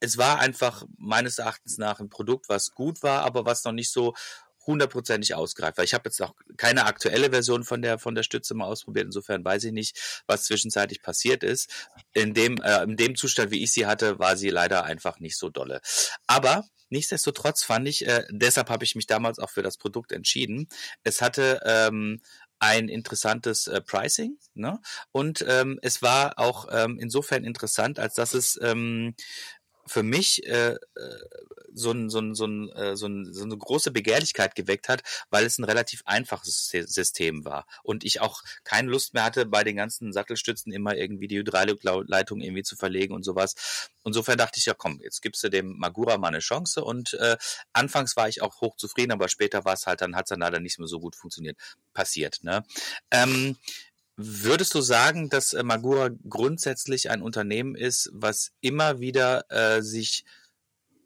es war einfach meines Erachtens nach ein Produkt, was gut war, aber was noch nicht so hundertprozentig ausgereift. Weil ich habe jetzt noch keine aktuelle Version von der von der Stütze mal ausprobiert. Insofern weiß ich nicht, was zwischenzeitlich passiert ist. In dem äh, in dem Zustand, wie ich sie hatte, war sie leider einfach nicht so dolle. Aber nichtsdestotrotz fand ich, äh, deshalb habe ich mich damals auch für das Produkt entschieden. Es hatte ähm, ein interessantes äh, Pricing, ne? Und ähm, es war auch ähm, insofern interessant, als dass es ähm, für mich äh, äh so, ein, so, ein, so, ein, äh, so, ein, so eine große Begehrlichkeit geweckt hat, weil es ein relativ einfaches System war und ich auch keine Lust mehr hatte, bei den ganzen Sattelstützen immer irgendwie die Hydraulikleitung irgendwie zu verlegen und sowas. Insofern dachte ich, ja komm, jetzt gibst du dem Magura mal eine Chance und äh, anfangs war ich auch hochzufrieden, aber später war es halt, dann hat es dann leider nicht mehr so gut funktioniert, passiert. Ne? Ähm, Würdest du sagen, dass äh, Magura grundsätzlich ein Unternehmen ist, was immer wieder äh, sich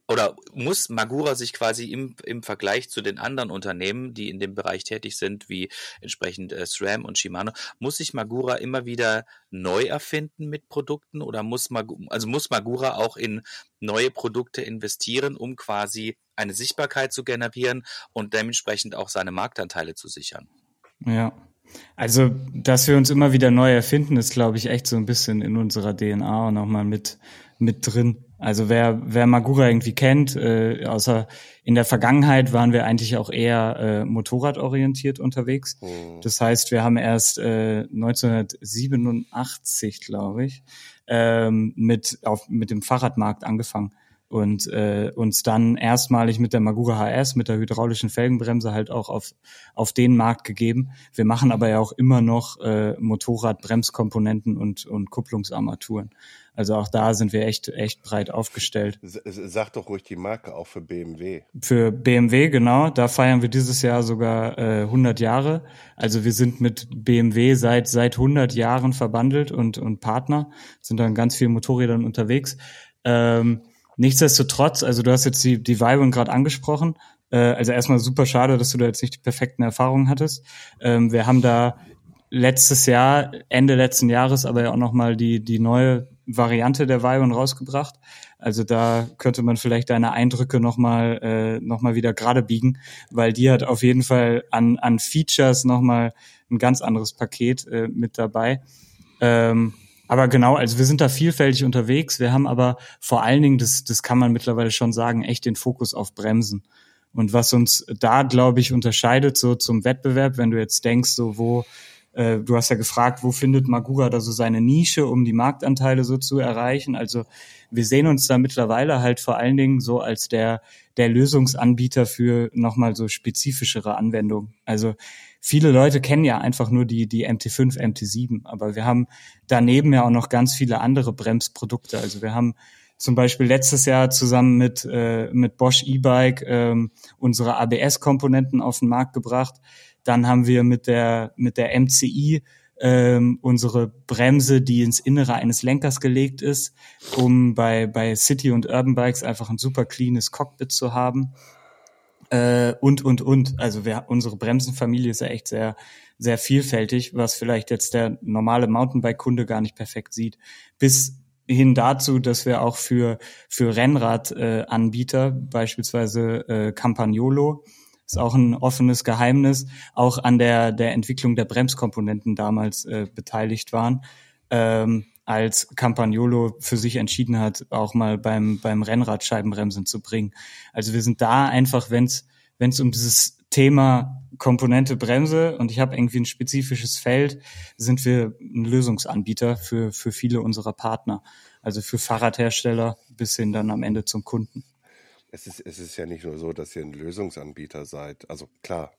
oder muss Magura sich quasi im, im Vergleich zu den anderen Unternehmen, die in dem Bereich tätig sind, wie entsprechend äh, SRAM und Shimano, muss sich Magura immer wieder neu erfinden mit Produkten oder muss Magura, also muss Magura auch in neue Produkte investieren, um quasi eine Sichtbarkeit zu generieren und dementsprechend auch seine Marktanteile zu sichern? Ja. Also, dass wir uns immer wieder neu erfinden, ist, glaube ich, echt so ein bisschen in unserer DNA und auch mal mit, mit drin. Also wer, wer Magura irgendwie kennt, äh, außer in der Vergangenheit waren wir eigentlich auch eher äh, motorradorientiert unterwegs. Mhm. Das heißt, wir haben erst äh, 1987, glaube ich, ähm, mit, auf, mit dem Fahrradmarkt angefangen und äh, uns dann erstmalig mit der Magura HS, mit der hydraulischen Felgenbremse halt auch auf, auf den Markt gegeben. Wir machen aber ja auch immer noch äh, Motorradbremskomponenten und, und Kupplungsarmaturen. Also auch da sind wir echt, echt breit aufgestellt. Sag doch ruhig die Marke auch für BMW. Für BMW, genau. Da feiern wir dieses Jahr sogar äh, 100 Jahre. Also wir sind mit BMW seit, seit 100 Jahren verbandelt und, und Partner, sind dann ganz vielen Motorrädern unterwegs. Ähm, Nichtsdestotrotz, also du hast jetzt die, die Vibe gerade angesprochen. Äh, also erstmal super schade, dass du da jetzt nicht die perfekten Erfahrungen hattest. Ähm, wir haben da letztes Jahr, Ende letzten Jahres, aber ja auch nochmal die, die neue Variante der Vibe rausgebracht. Also da könnte man vielleicht deine Eindrücke nochmal äh, noch wieder gerade biegen, weil die hat auf jeden Fall an, an Features nochmal ein ganz anderes Paket äh, mit dabei. Ähm, aber genau, also wir sind da vielfältig unterwegs. Wir haben aber vor allen Dingen, das, das kann man mittlerweile schon sagen, echt den Fokus auf Bremsen. Und was uns da, glaube ich, unterscheidet so zum Wettbewerb, wenn du jetzt denkst, so wo, äh, du hast ja gefragt, wo findet Magura da so seine Nische, um die Marktanteile so zu erreichen. Also wir sehen uns da mittlerweile halt vor allen Dingen so als der, der Lösungsanbieter für nochmal so spezifischere Anwendungen. Also viele Leute kennen ja einfach nur die, die MT5, MT7, aber wir haben daneben ja auch noch ganz viele andere Bremsprodukte. Also wir haben zum Beispiel letztes Jahr zusammen mit, äh, mit Bosch E-Bike ähm, unsere ABS-Komponenten auf den Markt gebracht. Dann haben wir mit der, mit der MCI ähm, unsere Bremse, die ins Innere eines Lenkers gelegt ist, um bei, bei City und Urban Bikes einfach ein super cleanes Cockpit zu haben äh, und, und, und. Also wir, unsere Bremsenfamilie ist ja echt sehr, sehr vielfältig, was vielleicht jetzt der normale Mountainbike-Kunde gar nicht perfekt sieht. Bis hin dazu, dass wir auch für, für Rennradanbieter, äh, beispielsweise äh, Campagnolo, ist auch ein offenes Geheimnis, auch an der, der Entwicklung der Bremskomponenten damals äh, beteiligt waren. Ähm, als Campagnolo für sich entschieden hat, auch mal beim, beim Rennrad Scheibenbremsen zu bringen. Also wir sind da einfach, wenn es um dieses Thema Komponente Bremse und ich habe irgendwie ein spezifisches Feld, sind wir ein Lösungsanbieter für, für viele unserer Partner. Also für Fahrradhersteller bis hin dann am Ende zum Kunden. Es ist, es ist ja nicht nur so, dass ihr ein Lösungsanbieter seid. Also klar,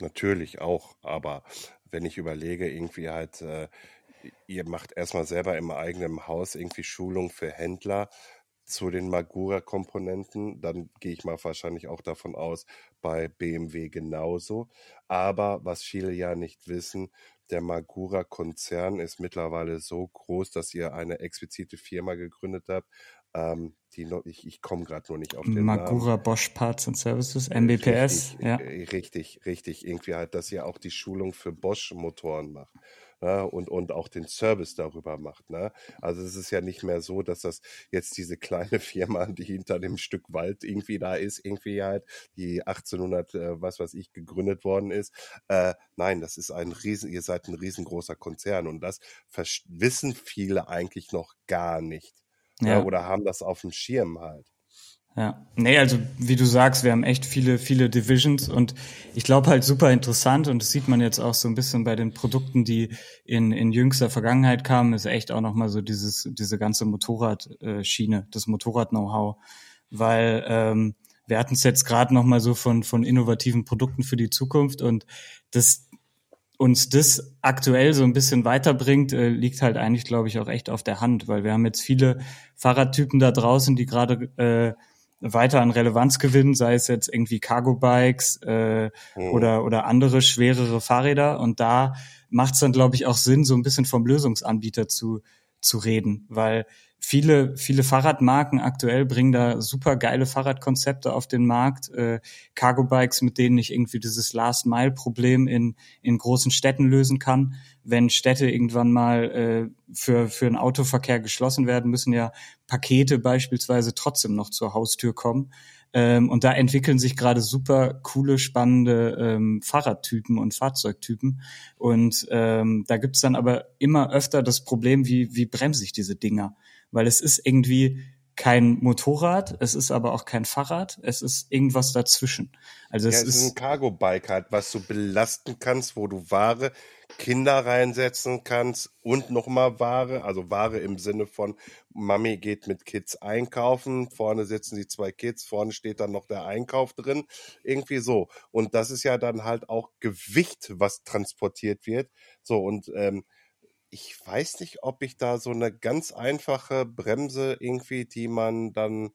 natürlich auch, aber wenn ich überlege, irgendwie halt, äh, ihr macht erstmal selber im eigenen Haus irgendwie Schulung für Händler zu den Magura-Komponenten, dann gehe ich mal wahrscheinlich auch davon aus, bei BMW genauso. Aber was viele ja nicht wissen, der Magura-Konzern ist mittlerweile so groß, dass ihr eine explizite Firma gegründet habt, ähm, die noch, ich, ich komme gerade nur nicht auf den Magura Namen. Bosch Parts and Services, MBPS, Richtig, ja. äh, richtig, richtig. Irgendwie halt, dass ihr auch die Schulung für Bosch-Motoren macht. Ne? Und, und auch den Service darüber macht. Ne? Also es ist ja nicht mehr so, dass das jetzt diese kleine (laughs) Firma, die hinter dem Stück Wald irgendwie da ist, irgendwie halt, die 1800, äh, was weiß ich, gegründet worden ist. Äh, nein, das ist ein riesen, ihr seid ein riesengroßer Konzern und das wissen viele eigentlich noch gar nicht. Ne? Ja. Oder haben das auf dem Schirm halt. Ja, nee, also wie du sagst, wir haben echt viele, viele Divisions und ich glaube halt super interessant und das sieht man jetzt auch so ein bisschen bei den Produkten, die in, in jüngster Vergangenheit kamen, ist echt auch nochmal so dieses, diese ganze Motorradschiene, das Motorrad-Know-how, weil ähm, wir hatten es jetzt gerade nochmal so von, von innovativen Produkten für die Zukunft und das uns das aktuell so ein bisschen weiterbringt, äh, liegt halt eigentlich, glaube ich, auch echt auf der Hand, weil wir haben jetzt viele Fahrradtypen da draußen, die gerade äh, weiter an Relevanz gewinnen, sei es jetzt irgendwie Cargo-Bikes äh, Hm. oder, oder andere schwerere Fahrräder. Und da macht es dann, glaube ich, auch Sinn, so ein bisschen vom Lösungsanbieter zu, zu reden, weil viele, viele Fahrradmarken aktuell bringen da super geile Fahrradkonzepte auf den Markt, äh, Cargo-Bikes, mit denen ich irgendwie dieses Last-Mile-Problem in, in großen Städten lösen kann. Wenn Städte irgendwann mal äh, für, für den Autoverkehr geschlossen werden, müssen ja Pakete beispielsweise trotzdem noch zur Haustür kommen. Ähm, und da entwickeln sich gerade super coole, spannende ähm, Fahrradtypen und Fahrzeugtypen. Und ähm, da gibt's dann aber immer öfter das Problem, wie, wie bremse ich diese Dinger? Weil es ist irgendwie kein Motorrad, es ist aber auch kein Fahrrad, es ist irgendwas dazwischen. Also es Ja, es ist ein ist, Cargo-Bike halt, was du belasten kannst, wo du Ware, Kinder reinsetzen kannst und nochmal Ware, also Ware im Sinne von Mami geht mit Kids einkaufen, vorne sitzen die zwei Kids, vorne steht dann noch der Einkauf drin, irgendwie so. Und das ist ja dann halt auch Gewicht, was transportiert wird. So, und ähm, ich weiß nicht, ob ich da so eine ganz einfache Bremse irgendwie, die man dann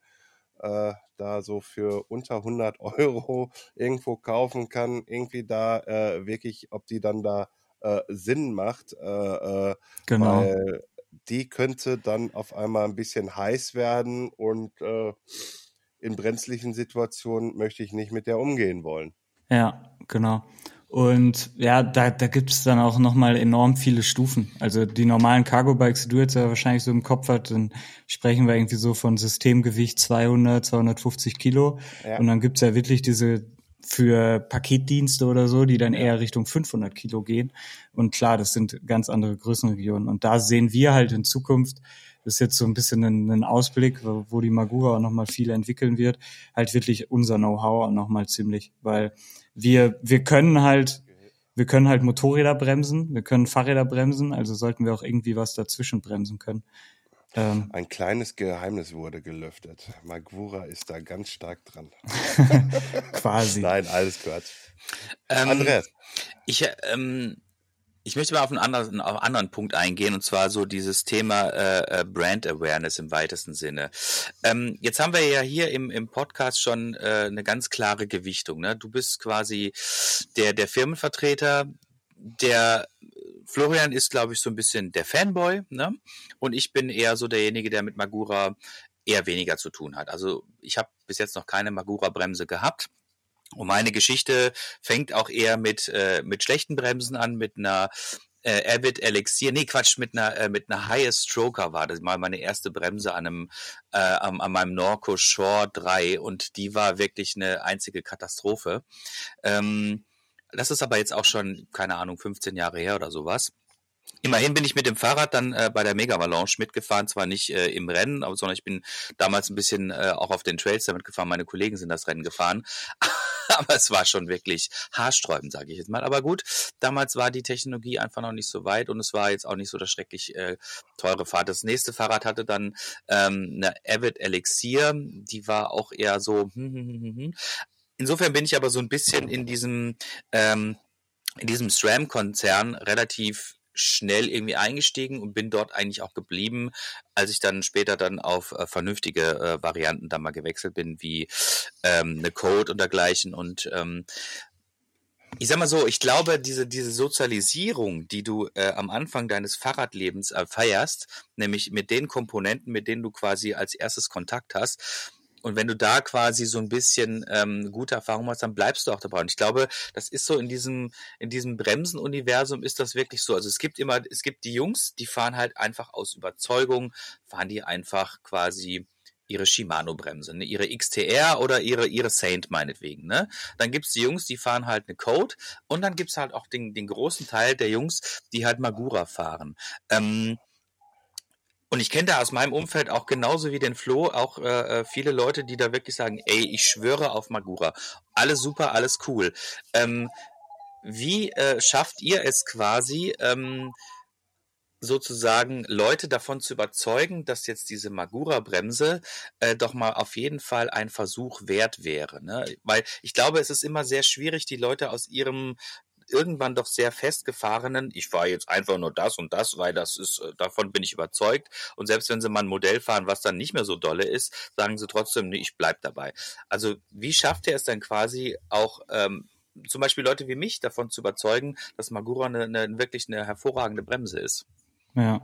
äh, da so für unter 100 (laughs) Euro irgendwo kaufen kann, irgendwie da äh, wirklich, ob die dann da äh, Sinn macht, äh, äh, genau. weil die könnte dann auf einmal ein bisschen heiß werden und äh, in brenzlichen Situationen möchte ich nicht mit der umgehen wollen. Ja, genau. Und ja, da, da gibt es dann auch nochmal enorm viele Stufen. Also die normalen Cargo-Bikes, die du jetzt ja wahrscheinlich so im Kopf hast, dann sprechen wir irgendwie so von Systemgewicht 200, 250 Kilo. Ja. Und dann gibt's ja wirklich diese für Paketdienste oder so, die dann eher Richtung 500 Kilo gehen. Und klar, das sind ganz andere Größenregionen. Und da sehen wir halt in Zukunft, das ist jetzt so ein bisschen ein, ein Ausblick, wo, wo die Magura auch nochmal viel entwickeln wird, halt wirklich unser Know-how auch nochmal ziemlich. Weil wir, wir können halt, wir können halt Motorräder bremsen, wir können Fahrräder bremsen, also sollten wir auch irgendwie was dazwischen bremsen können. Ähm, Ein kleines Geheimnis wurde gelüftet. Magura ist da ganz stark dran. (laughs) quasi. Nein, alles Quatsch. Ähm, Andreas, Ich, ähm, ich möchte mal auf einen anderen, auf einen anderen Punkt eingehen, und zwar so dieses Thema äh, äh, Brand Awareness im weitesten Sinne. Ähm, jetzt haben wir ja hier im, im Podcast schon äh, eine ganz klare Gewichtung. Ne? Du bist quasi der, der Firmenvertreter, der Florian ist, glaube ich, so ein bisschen der Fanboy, ne? Und ich bin eher so derjenige, der mit Magura eher weniger zu tun hat. Also ich habe bis jetzt noch keine Magura-Bremse gehabt. Und meine Geschichte fängt auch eher mit, äh, mit schlechten Bremsen an, mit einer äh, Avid Elixir, nee Quatsch, mit einer, äh, mit einer Highest Stroker war das mal meine erste Bremse an einem, äh, an, an meinem Norco Shore 3 und die war wirklich eine einzige Katastrophe. Ähm, das ist aber jetzt auch schon, keine Ahnung, 15 Jahre her oder sowas. Immerhin bin ich mit dem Fahrrad dann äh, bei der Mega Avalanche mitgefahren, zwar nicht äh, im Rennen, aber, sondern ich bin damals ein bisschen äh, auch auf den Trails damit gefahren. Meine Kollegen sind das Rennen gefahren. (laughs) aber es war schon wirklich haarsträubend, sage ich jetzt mal. Aber gut, damals war die Technologie einfach noch nicht so weit und es war jetzt auch nicht so das schrecklich äh, teure Fahrrad. Das nächste Fahrrad hatte dann ähm, eine Avid Elixir, die war auch eher so. Hm, hm. hm. Insofern bin ich aber so ein bisschen in diesem ähm, in diesem SRAM-Konzern relativ schnell irgendwie eingestiegen und bin dort eigentlich auch geblieben, als ich dann später dann auf äh, vernünftige äh, Varianten dann mal gewechselt bin, wie ähm, eine Code und dergleichen. Und ähm, ich sag mal so, ich glaube, diese, diese Sozialisierung, die du äh, am Anfang deines Fahrradlebens äh, feierst, nämlich mit den Komponenten, mit denen du quasi als erstes Kontakt hast, und wenn du da quasi so ein bisschen ähm, gute Erfahrung machst, dann bleibst du auch dabei. Und ich glaube, das ist so in diesem, in diesem Bremsenuniversum ist das wirklich so. Also es gibt immer, es gibt die Jungs, die fahren halt einfach aus Überzeugung, fahren die einfach quasi ihre Shimano-Bremse, ne? ihre XTR oder ihre, ihre Saint meinetwegen. Ne? Dann gibt's die Jungs, die fahren halt eine Code und dann gibt's halt auch den, den großen Teil der Jungs, die halt Magura fahren. Ähm, und ich kenne da aus meinem Umfeld auch genauso wie den Flo auch äh, äh, viele Leute, die da wirklich sagen, ey, ich schwöre auf Magura. Alles super, alles cool. Ähm, wie äh, schafft ihr es quasi, ähm, sozusagen Leute davon zu überzeugen, dass jetzt diese Magura-Bremse äh, doch mal auf jeden Fall ein Versuch wert wäre. Ne? Weil ich glaube, es ist immer sehr schwierig, die Leute aus ihrem irgendwann doch sehr festgefahrenen, ich fahre jetzt einfach nur das und das, weil das ist, äh, davon bin ich überzeugt. Und selbst wenn sie mal ein Modell fahren, was dann nicht mehr so dolle ist, sagen sie trotzdem, nee, ich bleib dabei. Also wie schafft er es dann quasi auch ähm, zum Beispiel Leute wie mich davon zu überzeugen, dass Magura eine, eine, wirklich eine hervorragende Bremse ist? Ja,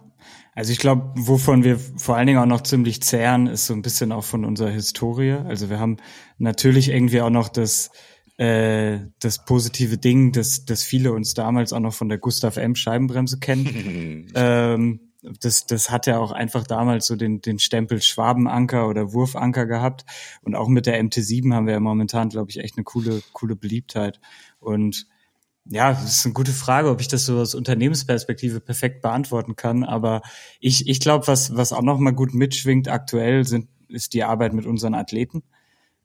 also ich glaube, wovon wir vor allen Dingen auch noch ziemlich zehren, ist so ein bisschen auch von unserer Historie. Also wir haben natürlich irgendwie auch noch das äh, das positive Ding, dass, dass viele uns damals auch noch von der Gustav M. Scheibenbremse kennen. (laughs) ähm, das, das hat ja auch einfach damals so den, den Stempel Schwabenanker oder Wurfanker gehabt. Und auch mit der MT7 haben wir ja momentan, glaube ich, echt eine coole, coole Beliebtheit. Und ja, das ist eine gute Frage, ob ich das so aus Unternehmensperspektive perfekt beantworten kann. Aber ich, ich glaube, was, was auch noch mal gut mitschwingt aktuell sind, ist die Arbeit mit unseren Athleten.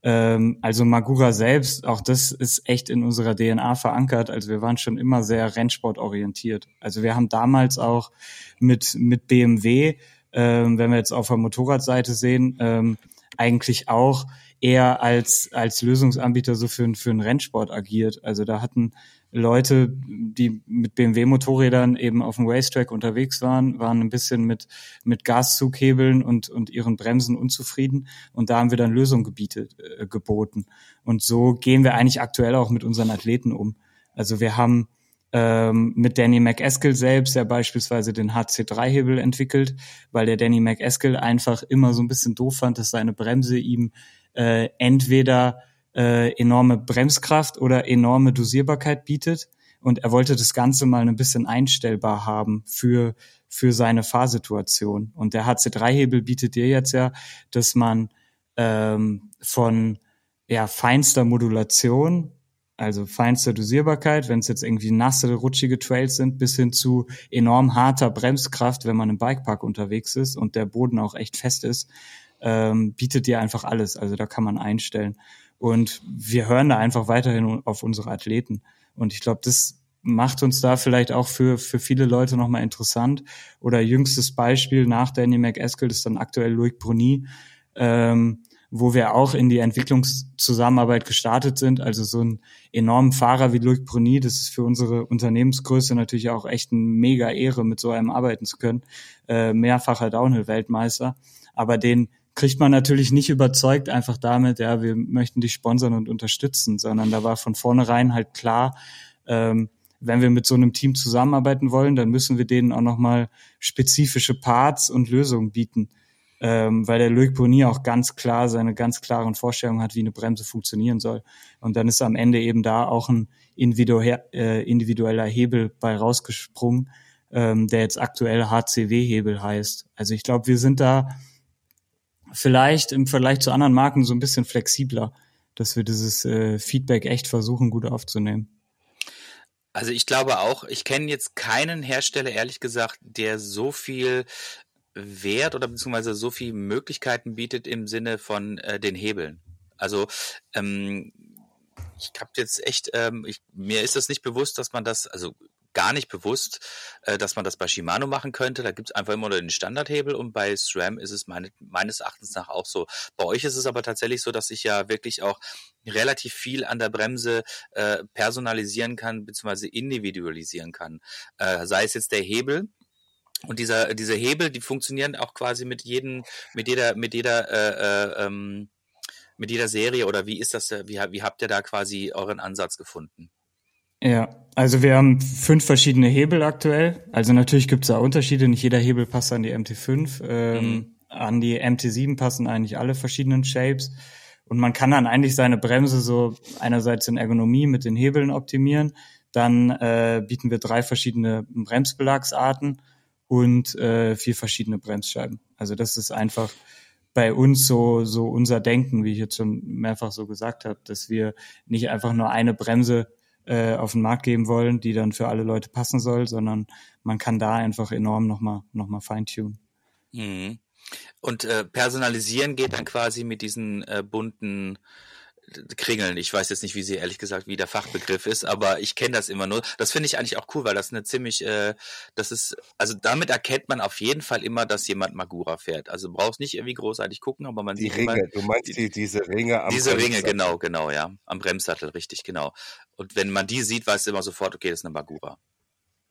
Ähm, also Magura selbst, auch das ist echt in unserer DNA verankert. Also wir waren schon immer sehr Rennsportorientiert. Also wir haben damals auch mit, mit BMW, ähm, wenn wir jetzt auf der Motorradseite sehen, ähm, eigentlich auch eher als, als Lösungsanbieter so für, für einen Rennsport agiert. Also da hatten Leute, die mit BMW-Motorrädern eben auf dem Racetrack unterwegs waren, waren ein bisschen mit, mit Gaszughebeln und, und ihren Bremsen unzufrieden. Und da haben wir dann Lösungen gebietet, äh, geboten. Und so gehen wir eigentlich aktuell auch mit unseren Athleten um. Also wir haben ähm, mit Danny McEskill selbst ja beispielsweise den HC3-Hebel entwickelt, weil der Danny McEskill einfach immer so ein bisschen doof fand, dass seine Bremse ihm äh, entweder äh, enorme Bremskraft oder enorme Dosierbarkeit bietet. Und er wollte das Ganze mal ein bisschen einstellbar haben für, für seine Fahrsituation. Und der HC3-Hebel bietet dir jetzt ja, dass man ähm, von ja, feinster Modulation, also feinster Dosierbarkeit, wenn es jetzt irgendwie nasse, rutschige Trails sind, bis hin zu enorm harter Bremskraft, wenn man im Bikepark unterwegs ist und der Boden auch echt fest ist, ähm, bietet dir einfach alles. Also da kann man einstellen. Und wir hören da einfach weiterhin auf unsere Athleten. Und ich glaube, das macht uns da vielleicht auch für, für viele Leute nochmal interessant. Oder jüngstes Beispiel nach Danny McEskill ist dann aktuell Loic Bruni, ähm, wo wir auch in die Entwicklungszusammenarbeit gestartet sind. Also so einen enormen Fahrer wie Loic Bruni, das ist für unsere Unternehmensgröße natürlich auch echt eine mega Ehre, mit so einem arbeiten zu können. Äh, mehrfacher Downhill-Weltmeister. Aber den kriegt man natürlich nicht überzeugt einfach damit, ja, wir möchten dich sponsern und unterstützen, sondern da war von vornherein halt klar, ähm, wenn wir mit so einem Team zusammenarbeiten wollen, dann müssen wir denen auch nochmal spezifische Parts und Lösungen bieten. Ähm, weil der Loic Boni auch ganz klar seine ganz klaren Vorstellungen hat, wie eine Bremse funktionieren soll. Und dann ist am Ende eben da auch ein äh, individueller Hebel bei rausgesprungen, ähm, der jetzt aktuell HCW-Hebel heißt. Also ich glaube, wir sind da vielleicht im Vergleich zu anderen Marken so ein bisschen flexibler, dass wir dieses äh, Feedback echt versuchen, gut aufzunehmen. Also ich glaube auch, ich kenne jetzt keinen Hersteller, ehrlich gesagt, der so viel Wert oder beziehungsweise so viel Möglichkeiten bietet im Sinne von äh, den Hebeln. Also ähm, ich habe jetzt echt, ähm, ich, mir ist das nicht bewusst, dass man das, also gar nicht bewusst, äh, dass man das bei Shimano machen könnte. Da gibt es einfach immer nur den Standardhebel und bei SRAM ist es meine, meines Erachtens nach auch so. Bei euch ist es aber tatsächlich so, dass ich ja wirklich auch relativ viel an der Bremse äh, personalisieren kann bzw. individualisieren kann. Äh, sei es jetzt der Hebel, und dieser, diese Hebel, die funktionieren auch quasi mit jedem, mit jeder, mit jeder, äh, äh, ähm, mit jeder Serie oder wie ist das, wie, wie habt ihr da quasi euren Ansatz gefunden? Ja, also wir haben fünf verschiedene Hebel aktuell. Also natürlich gibt es da Unterschiede. Nicht jeder Hebel passt an die MT5. Ähm, mhm. An die MT7 passen eigentlich alle verschiedenen Shapes. Und man kann dann eigentlich seine Bremse so einerseits in Ergonomie mit den Hebeln optimieren. Dann äh, bieten wir drei verschiedene Bremsbelagsarten und äh, vier verschiedene Bremsscheiben. Also das ist einfach bei uns so, so unser Denken, wie ich jetzt schon mehrfach so gesagt habe, dass wir nicht einfach nur eine Bremse äh, auf den Markt geben wollen, die dann für alle Leute passen soll, sondern man kann da einfach enorm nochmal noch mal feintunen. Mhm. Und äh, personalisieren geht dann quasi mit diesen äh, bunten Kringeln. Ich weiß jetzt nicht, wie sie ehrlich gesagt, wie der Fachbegriff ist, aber ich kenne das immer nur. Das finde ich eigentlich auch cool, weil das eine ziemlich, äh, das ist, also damit erkennt man auf jeden Fall immer, dass jemand Magura fährt. Also brauchst nicht irgendwie großartig gucken, aber man die sieht Ringe, immer, du meinst die, diese Ringe am Diese Ringe, genau, genau, ja. Am Bremssattel, richtig, genau. Und wenn man die sieht, weiß immer sofort, okay, das ist eine Magura.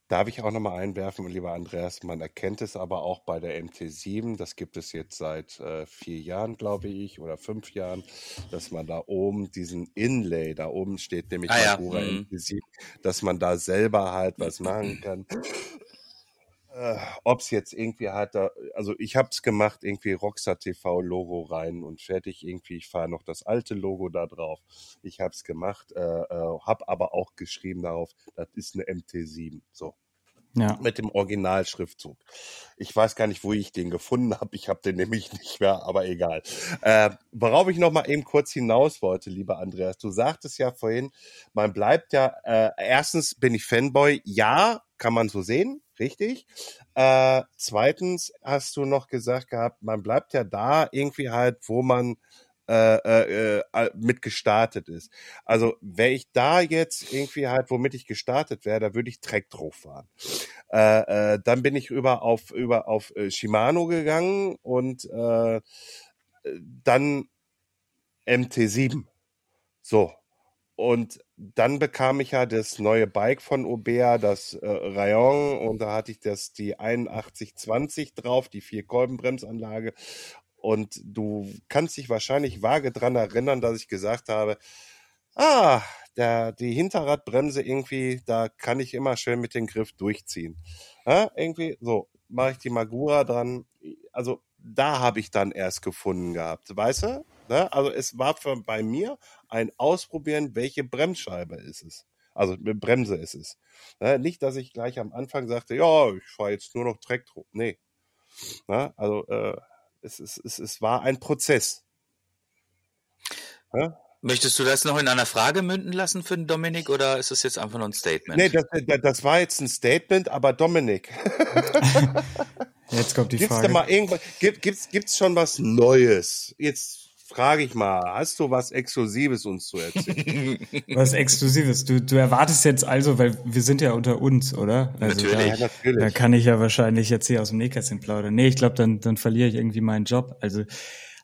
Darf ich auch nochmal einwerfen, lieber Andreas, man erkennt es aber auch bei der MT7, das gibt es jetzt seit äh, vier Jahren, glaube ich, oder fünf Jahren, dass man da oben diesen Inlay, da oben steht nämlich ah, ja. Magura mhm. MT7, dass man da selber halt was machen kann. Äh, Ob es jetzt irgendwie da, also ich habe es gemacht, irgendwie Rockstar TV Logo rein und fertig irgendwie. Ich fahre noch das alte Logo da drauf. Ich habe es gemacht, äh, äh, habe aber auch geschrieben darauf, das ist eine MT7. So. Ja. Mit dem Originalschriftzug. Ich weiß gar nicht, wo ich den gefunden habe. Ich habe den nämlich (laughs) nicht mehr, aber egal. Äh, worauf ich noch mal eben kurz hinaus wollte, lieber Andreas. Du sagtest ja vorhin, man bleibt ja, äh, erstens bin ich Fanboy. Ja, kann man so sehen richtig. Äh, zweitens hast du noch gesagt gehabt, man bleibt ja da irgendwie halt, wo man äh, äh, äh mit gestartet ist. Also wäre ich da jetzt irgendwie halt, womit ich gestartet wäre, da würde ich Trek drauf fahren. Äh, äh, dann bin ich über auf über auf äh, Shimano gegangen und äh, dann MT7. So, und dann bekam ich ja das neue Bike von Aubert, das äh, Rayon, und da hatte ich das die 8120 drauf, die Vier-Kolben-Bremsanlage. Und du kannst dich wahrscheinlich vage dran erinnern, dass ich gesagt habe, ah, der, die Hinterradbremse irgendwie, da kann ich immer schön mit dem Griff durchziehen. Ja, irgendwie, so, mache ich die Magura dran. Also da habe ich dann erst gefunden gehabt, weißt du? Ne? Also es war für, bei mir ein Ausprobieren, welche Bremsscheibe ist es. Also Bremse ist es. Ne? Nicht, dass ich gleich am Anfang sagte, ja, ich fahre jetzt nur noch Treckdruck. Nee. Ne? Also äh, es, es, es, es war ein Prozess. Ne? Möchtest du das noch in einer Frage münden lassen für den Dominik oder ist das jetzt einfach nur ein Statement? Nee, das, das war jetzt ein Statement, aber Dominik. (laughs) jetzt kommt die gibt's Frage. Da mal irgendwas, gibt, gibt's, gibt's schon was Neues? Jetzt frage ich mal, hast du was Exklusives uns zu erzählen? (laughs) was Exklusives? Du, du erwartest jetzt also, weil wir sind ja unter uns, oder? Also natürlich. Da, ja, natürlich. Da kann ich ja wahrscheinlich jetzt hier aus dem Nähkästchen plaudern. Nee, ich glaube, dann, dann verliere ich irgendwie meinen Job. Also,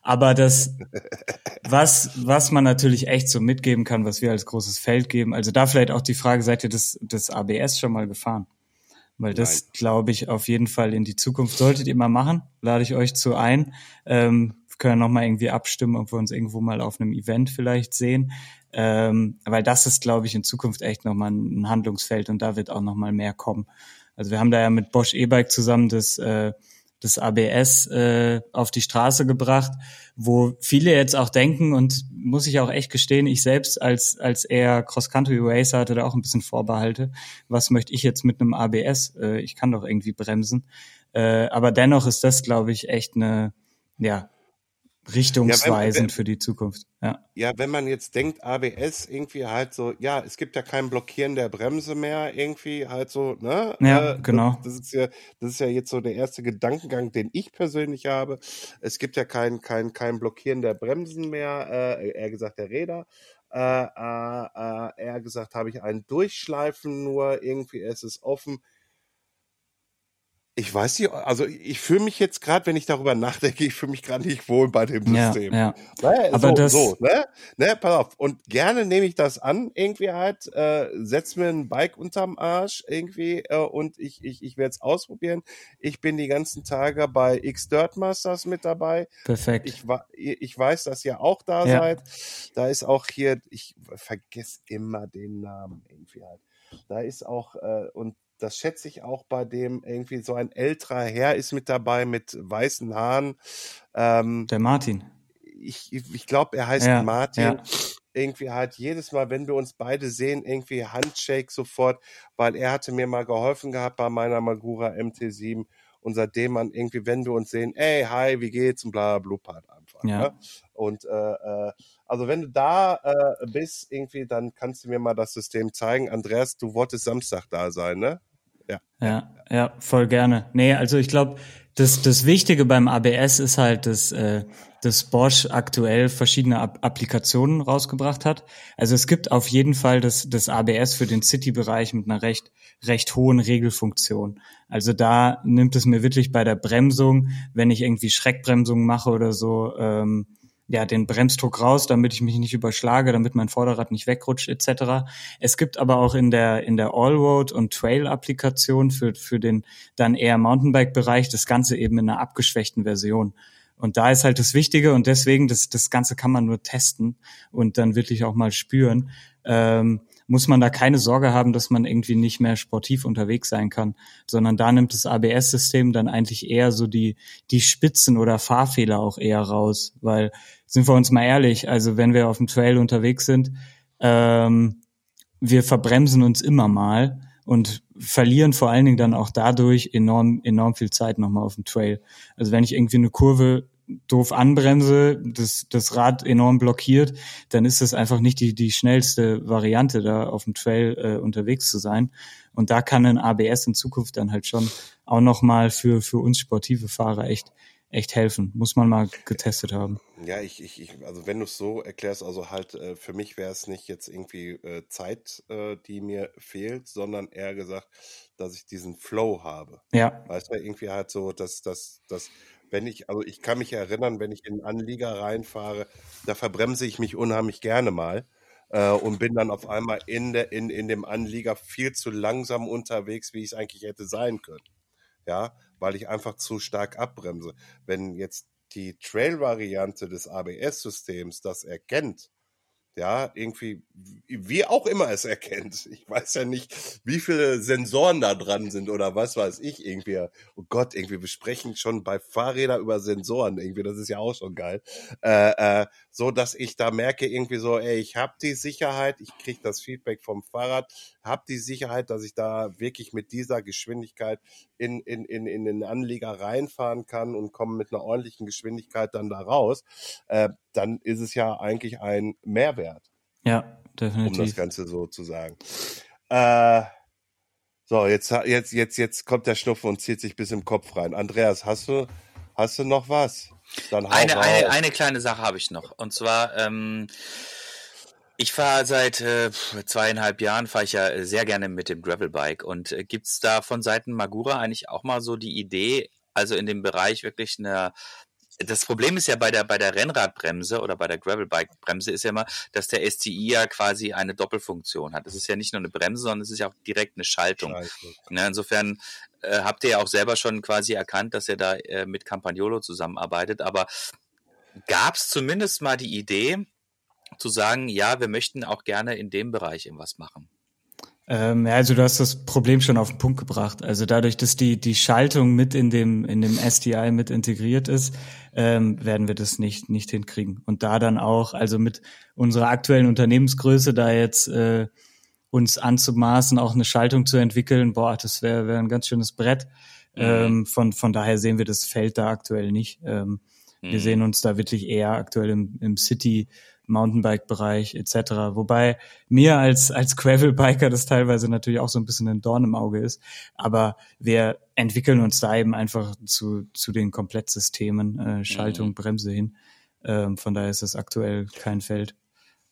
aber das, (laughs) was, was man natürlich echt so mitgeben kann, was wir als großes Feld geben, also da vielleicht auch die Frage, seid ihr das, das ABS schon mal gefahren? Weil das, glaube ich, auf jeden Fall in die Zukunft solltet ihr mal machen. Lade ich euch zu ein. Ähm, können noch mal irgendwie abstimmen, ob wir uns irgendwo mal auf einem Event vielleicht sehen. Ähm, weil das ist, glaube ich, in Zukunft echt noch mal ein Handlungsfeld und da wird auch noch mal mehr kommen. Also wir haben da ja mit Bosch E-Bike zusammen das, äh, das ABS äh, auf die Straße gebracht, wo viele jetzt auch denken und muss ich auch echt gestehen, ich selbst als als eher Cross-Country Racer hatte da auch ein bisschen Vorbehalte. Was möchte ich jetzt mit einem ABS? Äh, ich kann doch irgendwie bremsen. Äh, aber dennoch ist das, glaube ich, echt eine ja richtungsweisend ja, wenn, für die Zukunft. Ja. ja, wenn man jetzt denkt, ABS irgendwie halt so, ja, es gibt ja kein Blockieren der Bremse mehr, irgendwie halt so, ne? Ja, äh, genau. Das, das, ist ja, das ist ja jetzt so der erste Gedankengang, den ich persönlich habe. Es gibt ja kein, kein, kein Blockieren der Bremsen mehr, äh, eher gesagt der Räder. äh, äh, äh, eher gesagt, habe ich einen Durchschleifen nur, irgendwie ist es offen. Ich weiß nicht, also ich fühle mich jetzt gerade, wenn ich darüber nachdenke, ich fühle mich gerade nicht wohl bei dem Ja, System. ja. Ne? Aber so, das- so, ne? Ne, pass auf. Und gerne nehme ich das an, irgendwie halt, äh, setz mir ein Bike unterm Arsch irgendwie äh, und ich, ich, ich werde es ausprobieren. Ich bin die ganzen Tage bei X Dirt Masters mit dabei. Perfekt. Ich, ich weiß, dass ihr auch da Ja. seid. Da ist auch hier, ich vergesse immer den Namen irgendwie halt. Da ist auch, äh, und das schätze ich auch bei dem irgendwie so ein älterer Herr ist mit dabei mit weißen Haaren. Ähm, Der Martin. ich ich glaube, er heißt Ja, Martin. ja. Irgendwie halt jedes Mal, wenn wir uns beide sehen, irgendwie Handshake sofort, weil er hatte mir mal geholfen gehabt bei meiner Magura MT7 und seitdem man irgendwie, wenn wir uns sehen, ey, hi, wie geht's und bla, bla, bla, halt einfach. Ja. Ne? Und äh, äh, also wenn du da äh, bist, irgendwie, dann kannst du mir mal das System zeigen. Andreas, du wolltest Samstag da sein, ne? Ja. Ja, ja, voll gerne. Nee, also ich glaube, das, das Wichtige beim ABS ist halt, dass, äh, dass Bosch aktuell verschiedene App Applikationen rausgebracht hat. Also es gibt auf jeden Fall das, das ABS für den City-Bereich mit einer recht, recht hohen Regelfunktion. Also da nimmt es mir wirklich bei der Bremsung, wenn ich irgendwie Schreckbremsung mache oder so, ähm, ja, den Bremsdruck raus, damit ich mich nicht überschlage, damit mein Vorderrad nicht wegrutscht, etc. Es gibt aber auch in der, in der Allroad- und Trail-Applikation für, für den dann eher Mountainbike-Bereich das Ganze eben in einer abgeschwächten Version. Und da ist halt das Wichtige und deswegen, das, das Ganze kann man nur testen und dann wirklich auch mal spüren. Ähm, muss man da keine Sorge haben, dass man irgendwie nicht mehr sportiv unterwegs sein kann, sondern da nimmt das ABS-System dann eigentlich eher so die, die Spitzen oder Fahrfehler auch eher raus, weil, sind wir uns mal ehrlich, also wenn wir auf dem Trail unterwegs sind, ähm, wir verbremsen uns immer mal und verlieren vor allen Dingen dann auch dadurch enorm, enorm viel Zeit nochmal auf dem Trail. Also wenn ich irgendwie eine Kurve doof anbremse, das, das Rad enorm blockiert, dann ist das einfach nicht die, die schnellste Variante, da auf dem Trail äh, unterwegs zu sein. Und da kann ein ABS in Zukunft dann halt schon auch nochmal für, für uns sportive Fahrer echt, echt helfen. Muss man mal getestet haben. Ja, ich, ich, ich also wenn du es so erklärst, also halt äh, für mich wäre es nicht jetzt irgendwie äh, Zeit, äh, die mir fehlt, sondern eher gesagt, dass ich diesen Flow habe. Ja, Weißt du, irgendwie halt so, dass, dass, dass, wenn ich, also ich kann mich erinnern, wenn ich in einen Anlieger reinfahre, da verbremse ich mich unheimlich gerne mal äh, und bin dann auf einmal in, der, in, in dem Anlieger viel zu langsam unterwegs, wie ich es eigentlich hätte sein können. Ja, weil ich einfach zu stark abbremse. Wenn jetzt die Trail-Variante des ABS-Systems das erkennt, ja, irgendwie, wie auch immer es erkennt. Ich weiß ja nicht, wie viele Sensoren da dran sind oder was weiß ich irgendwie. Oh Gott, irgendwie, wir sprechen schon bei Fahrrädern über Sensoren irgendwie, das ist ja auch schon geil. Äh, äh, so, dass ich da merke irgendwie so, ey, ich habe die Sicherheit, ich kriege das Feedback vom Fahrrad, habe die Sicherheit, dass ich da wirklich mit dieser Geschwindigkeit in, in, in, in den Anlieger reinfahren kann und komme mit einer ordentlichen Geschwindigkeit dann da raus. Äh, dann ist es ja eigentlich ein Mehrwert ja, um definitiv. das Ganze so zu sagen. Äh, so, jetzt, jetzt, jetzt, jetzt kommt der Schnupfen und zieht sich bis im Kopf rein. Andreas, hast du, hast du noch was? Eine, eine, eine kleine Sache habe ich noch. Und zwar, ähm, ich fahre seit äh, zweieinhalb Jahren, fahre ich ja äh, sehr gerne mit dem Gravelbike. Und äh, gibt's da von Seiten Magura eigentlich auch mal so die Idee, also in dem Bereich wirklich eine das Problem ist ja bei der, bei der Rennradbremse oder bei der Gravelbike-Bremse ist ja immer, dass der STI ja quasi eine Doppelfunktion hat. Es ist ja nicht nur eine Bremse, sondern es ist ja auch direkt eine Schaltung. Scheiße. Ne, insofern äh, habt ihr ja auch selber schon quasi erkannt, dass ihr da äh, mit Campagnolo zusammenarbeitet. Aber gab es zumindest mal die Idee zu sagen, ja, wir möchten auch gerne in dem Bereich irgendwas machen? Ähm, ja, also du hast das Problem schon auf den Punkt gebracht. Also dadurch, dass die die Schaltung mit in dem in dem STI mit integriert ist, ähm, werden wir das nicht nicht hinkriegen. Und da dann auch, also mit unserer aktuellen Unternehmensgröße da jetzt äh, uns anzumaßen, auch eine Schaltung zu entwickeln, boah, das wäre wär ein ganz schönes Brett. Ähm, von von daher sehen wir das Feld da aktuell nicht. Ähm, Wir sehen uns da wirklich eher aktuell im, im City Mountainbike-Bereich etc. Wobei mir als als Gravel-Biker das teilweise natürlich auch so ein bisschen ein Dorn im Auge ist. Aber wir entwickeln uns da eben einfach zu zu den Komplettsystemen äh, Schaltung, Bremse hin. Ähm, von daher ist es aktuell kein Feld.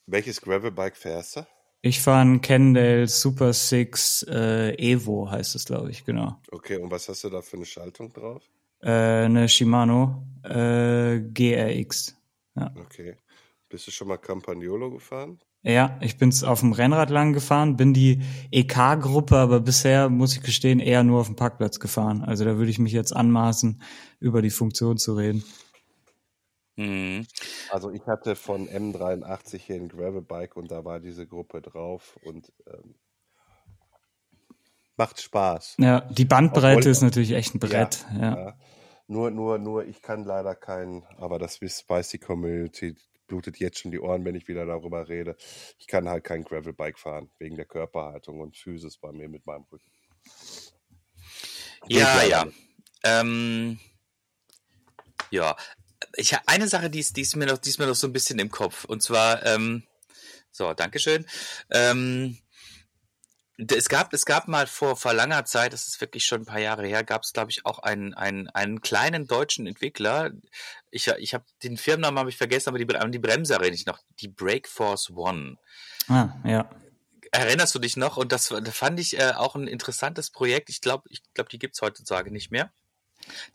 Welches Gravelbike fährst du? Ich fahre ein Cannondale Super Six äh, Evo, heißt es, glaube ich, genau. Okay, und was hast du da für eine Schaltung drauf? Äh, eine Shimano äh, GRX. Ja. Okay. Bist du schon mal Campagnolo gefahren? Ja, ich bin's auf dem Rennrad lang gefahren, bin die EK-Gruppe, aber bisher muss ich gestehen eher nur auf dem Parkplatz gefahren. Also da würde ich mich jetzt anmaßen, über die Funktion zu reden. Mhm. Also ich hatte von M83 hier ein Gravelbike und da war diese Gruppe drauf und ähm, macht Spaß. Ja, die Bandbreite Obwohl- ist natürlich echt ein Brett. Ja, Ja. Nur, nur, nur, ich kann leider keinen, aber das weiß die Community, blutet jetzt schon die Ohren, wenn ich wieder darüber rede. Ich kann halt kein Gravelbike fahren, wegen der Körperhaltung und Physis bei mir mit meinem Rücken. Ja, ja. Ähm, ja. Ich, eine Sache, die ist, die, ist mir noch, die ist mir noch so ein bisschen im Kopf. Und zwar, ähm, so, Dankeschön. Ähm, es gab, es gab mal vor, vor langer Zeit, das ist wirklich schon ein paar Jahre her, gab es, glaube ich, auch einen, einen, einen kleinen deutschen Entwickler. Ich, ich habe den Firmennamen habe ich vergessen, aber die, die Bremse erinnere ich noch. Die Breakforce One. ah, ja. Erinnerst du dich noch? Und das, das fand ich äh, auch ein interessantes Projekt. Ich glaube, ich glaube, die gibt's heutzutage nicht mehr.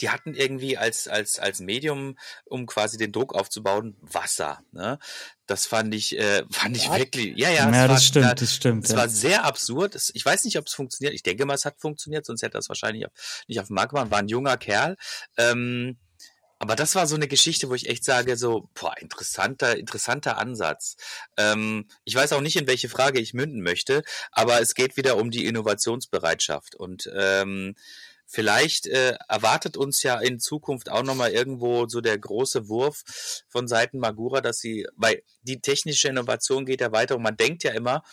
Die hatten irgendwie als, als, als Medium, um quasi den Druck aufzubauen, Wasser. Ne? Das fand ich, äh, (laughs) fand ich wirklich. Ja, ja, Ja, das war, stimmt, das stimmt, Es ja. war sehr absurd. Es, ich weiß nicht, ob es funktioniert. Ich denke mal, es hat funktioniert, sonst hätte er es wahrscheinlich nicht auf den Markt gemacht. War ein junger Kerl. Ähm, aber das war so eine Geschichte, wo ich echt sage, so, boah, interessanter, interessanter Ansatz. Ähm, ich weiß auch nicht, in welche Frage ich münden möchte, aber es geht wieder um die Innovationsbereitschaft. Und ähm, vielleicht äh, erwartet uns ja in Zukunft auch nochmal irgendwo so der große Wurf von Seiten Magura, dass sie, weil die technische Innovation geht ja weiter und man denkt ja immer,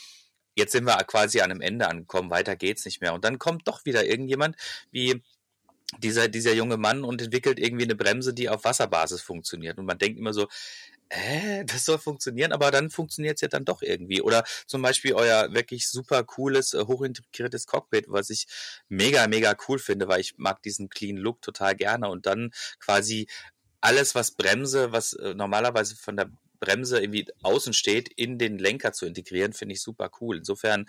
jetzt sind wir quasi an einem Ende angekommen, weiter geht's nicht mehr. Und dann kommt doch wieder irgendjemand wie dieser, dieser junge Mann und entwickelt irgendwie eine Bremse, die auf Wasserbasis funktioniert. Und man denkt immer so, äh, das soll funktionieren, aber dann funktioniert es ja dann doch irgendwie. Oder zum Beispiel euer wirklich super cooles, äh, hochintegriertes Cockpit, was ich mega, mega cool finde, weil ich mag diesen clean Look total gerne. Und dann quasi alles, was Bremse, was äh, normalerweise von der Bremse irgendwie außen steht, in den Lenker zu integrieren, finde ich super cool. Insofern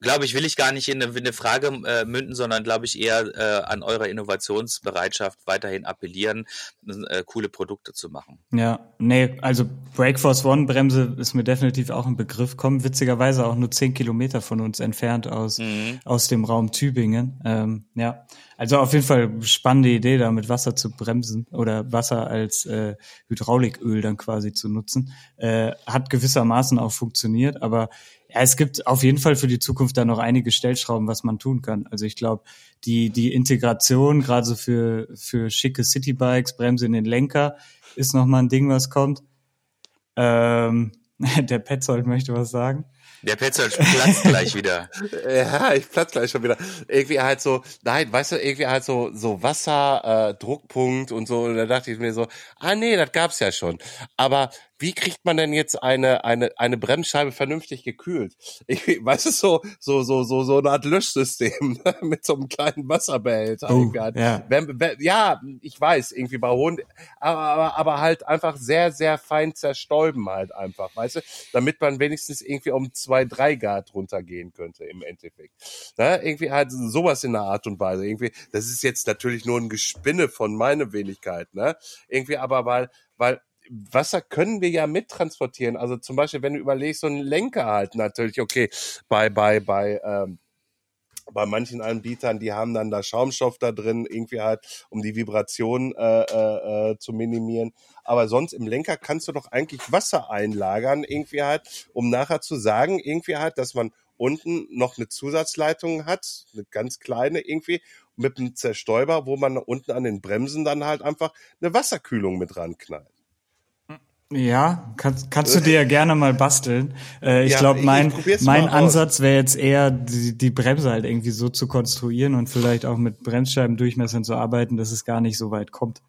glaube ich, will ich gar nicht in eine, in eine Frage äh, münden, sondern glaube ich eher äh, an eure Innovationsbereitschaft weiterhin appellieren, äh, coole Produkte zu machen. Ja, nee, also Breakforce One Bremse ist mir definitiv auch ein Begriff, kommt witzigerweise auch nur zehn Kilometer von uns entfernt aus, Mhm. aus dem Raum Tübingen. Ähm, ja, also auf jeden Fall spannende Idee, da mit Wasser zu bremsen oder Wasser als äh, Hydrauliköl dann quasi zu nutzen. Äh, hat gewissermaßen auch funktioniert, aber ja, es gibt auf jeden Fall für die Zukunft da noch einige Stellschrauben, was man tun kann. Also ich glaube, die, die Integration, gerade so für, für schicke Citybikes, Bremse in den Lenker, ist nochmal ein Ding, was kommt. Ähm, (laughs) der Petzold möchte was sagen. Der Petzold platzt gleich wieder. (laughs) Ja, ich platz gleich schon wieder. Irgendwie halt so, nein, weißt du, irgendwie halt so, so Wasser, äh, Druckpunkt und so. Und da dachte ich mir so, ah nee, das gab's ja schon. Aber wie kriegt man denn jetzt eine, eine, eine Bremsscheibe vernünftig gekühlt? Ich, weißt du, so, so, so, so, so eine Art Löschsystem ne, (laughs) mit so einem kleinen Wasserbehälter. Oh, ja. Wenn, wenn, ja, ich weiß, irgendwie bei hohen, aber, aber, aber halt einfach sehr, sehr fein zerstäuben halt einfach, weißt du, damit man wenigstens irgendwie um zwei, drei Grad runtergehen könnte im Endeffekt. Ne? Irgendwie halt sowas in der Art und Weise. Irgendwie, das ist jetzt natürlich nur ein Gespinne von meiner Wenigkeit, ne? Irgendwie aber, weil, weil Wasser können wir ja mittransportieren. Also zum Beispiel, wenn du überlegst, so ein Lenker halt natürlich, okay, bei, bei, bei, ähm, bei manchen Anbietern, die haben dann da Schaumstoff da drin, irgendwie halt, um die Vibration äh, äh, äh, zu minimieren. Aber sonst im Lenker kannst du doch eigentlich Wasser einlagern, irgendwie halt, um nachher zu sagen, irgendwie halt, dass man unten noch eine Zusatzleitung hat, eine ganz kleine irgendwie, mit einem Zerstäuber, wo man unten an den Bremsen dann halt einfach eine Wasserkühlung mit ranknallt. Ja, kannst, kannst du dir ja gerne mal basteln. Äh, ich Ja, glaube, mein, ich mein. Ansatz wäre jetzt eher, die, die Bremse halt irgendwie so zu konstruieren und vielleicht auch mit Bremsscheibendurchmessern zu arbeiten, dass es gar nicht so weit kommt.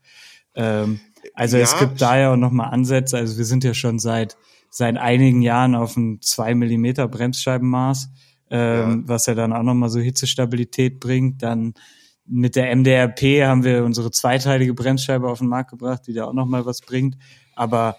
Ähm, also es Ja, gibt da ja auch nochmal Ansätze. Also wir sind ja schon seit, seit einigen Jahren auf ein 2 Millimeter Bremsscheibenmaß, ähm, was ja dann auch nochmal so Hitzestabilität bringt. Dann mit der MDRP haben wir unsere zweiteilige Bremsscheibe auf den Markt gebracht, die da auch nochmal was bringt. Aber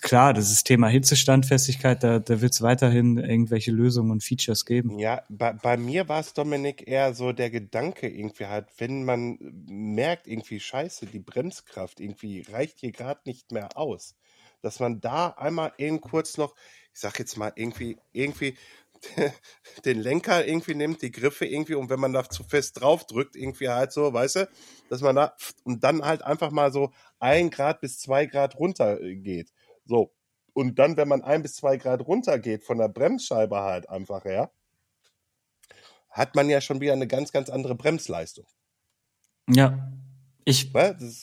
klar, das ist Thema Hitzestandfestigkeit, da, da wird es weiterhin irgendwelche Lösungen und Features geben. Ja, bei, bei mir war es, Dominik, eher so der Gedanke irgendwie halt, wenn man merkt, irgendwie scheiße, die Bremskraft irgendwie reicht hier gerade nicht mehr aus, dass man da einmal eben kurz noch, ich sag jetzt mal irgendwie, irgendwie (laughs) den Lenker irgendwie nimmt, die Griffe irgendwie und wenn man da zu fest drauf drückt, irgendwie halt so, weißt du, dass man da und dann halt einfach mal so ein Grad bis zwei Grad runter äh, geht. So. Und dann, wenn man ein bis zwei Grad runter geht von der Bremsscheibe halt einfach her, hat man ja schon wieder eine ganz, ganz andere Bremsleistung. Ja. Ich,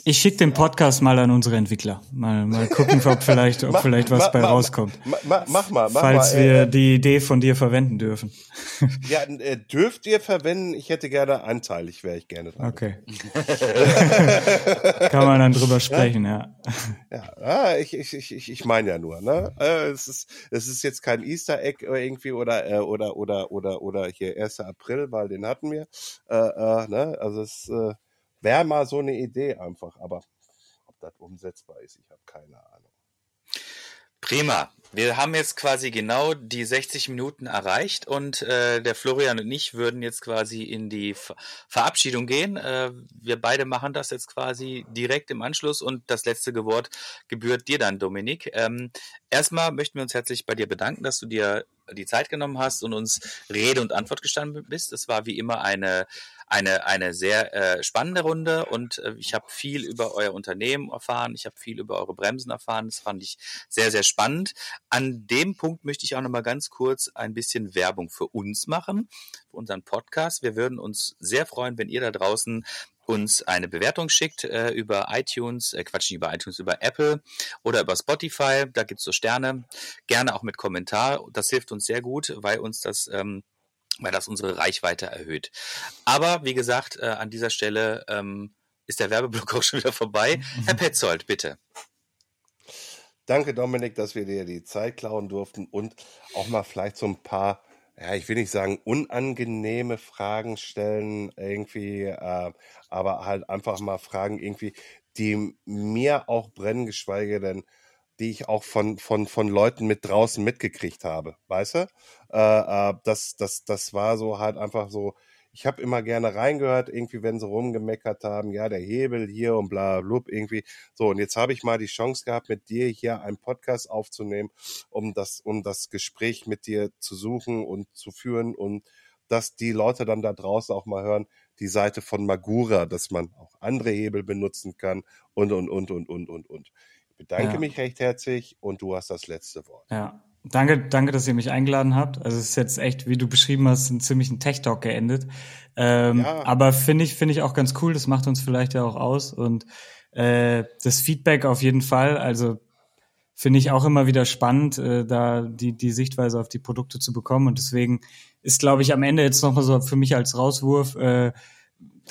ich schicke den Podcast mal an unsere Entwickler. Mal, mal gucken, ob vielleicht, ob (laughs) mach, vielleicht was mach, bei mach, rauskommt. Mach, mal, mach mal. Falls wir äh, die Idee von dir verwenden dürfen. (laughs) Ja, äh, dürft ihr verwenden? Ich hätte gerne anteilig, wäre ich gerne dran. Okay. (laughs) Kann man dann drüber sprechen, ja. Ja, ja ich, ich, ich, ich meine ja nur, ne? Äh, es ist, es ist jetzt kein Easter Egg irgendwie oder, äh, oder, oder, oder, oder hier 1. April, weil den hatten wir. Äh, äh, ne? Also es, äh, Wäre mal so eine Idee einfach, aber ob das umsetzbar ist, ich habe keine Ahnung. Prima. Wir haben jetzt quasi genau die 60 Minuten erreicht und äh, der Florian und ich würden jetzt quasi in die Ver Verabschiedung gehen. Äh, wir beide machen das jetzt quasi direkt im Anschluss und das letzte Wort gebührt dir dann, Dominik. Ähm, erstmal möchten wir uns herzlich bei dir bedanken, dass du dir die Zeit genommen hast und uns Rede und Antwort gestanden bist. Es war wie immer eine eine, eine sehr äh, spannende Runde und äh, ich habe viel über euer Unternehmen erfahren, ich habe viel über eure Bremsen erfahren, das fand ich sehr, sehr spannend. An dem Punkt möchte ich auch nochmal ganz kurz ein bisschen Werbung für uns machen, unseren Podcast. Wir würden uns sehr freuen, wenn ihr da draußen uns eine Bewertung schickt äh, über iTunes, äh, Quatsch nicht über iTunes, über Apple oder über Spotify. Da gibt's so Sterne. Gerne auch mit Kommentar. Das hilft uns sehr gut, weil uns das ähm, weil das unsere Reichweite erhöht. Aber wie gesagt, äh, an dieser Stelle ähm, ist der Werbeblock (laughs) auch schon wieder vorbei. Herr Petzold, bitte. Danke, Dominik, dass wir dir die Zeit klauen durften und auch mal vielleicht so ein paar, ja, ich will nicht sagen unangenehme Fragen stellen, irgendwie, äh, aber halt einfach mal Fragen irgendwie, die mir auch brennen, geschweige denn die ich auch von, von, von Leuten mit draußen mitgekriegt habe, weißt du? Äh, äh, das, das, das war so halt einfach so, ich habe immer gerne reingehört, irgendwie, wenn sie rumgemeckert haben, ja, der Hebel hier und bla, blub, irgendwie. So, und jetzt habe ich mal die Chance gehabt, mit dir hier einen Podcast aufzunehmen, um das, um das Gespräch mit dir zu suchen und zu führen und dass die Leute dann da draußen auch mal hören, die Seite von Magura, dass man auch andere Hebel benutzen kann und, und, und, und, und, und, und bedanke ja. mich recht herzlich und du hast das letzte Wort. Ja. Danke, danke, dass ihr mich eingeladen habt. Also es ist jetzt echt, wie du beschrieben hast, ein ziemlichen Tech-Talk geendet. Ähm, ja. Aber finde ich, finde ich auch ganz cool. Das macht uns vielleicht ja auch aus. Und äh, das Feedback auf jeden Fall. Also finde ich auch immer wieder spannend, äh, da die, die Sichtweise auf die Produkte zu bekommen. Und deswegen ist, glaube ich, am Ende jetzt nochmal so für mich als Rauswurf, äh,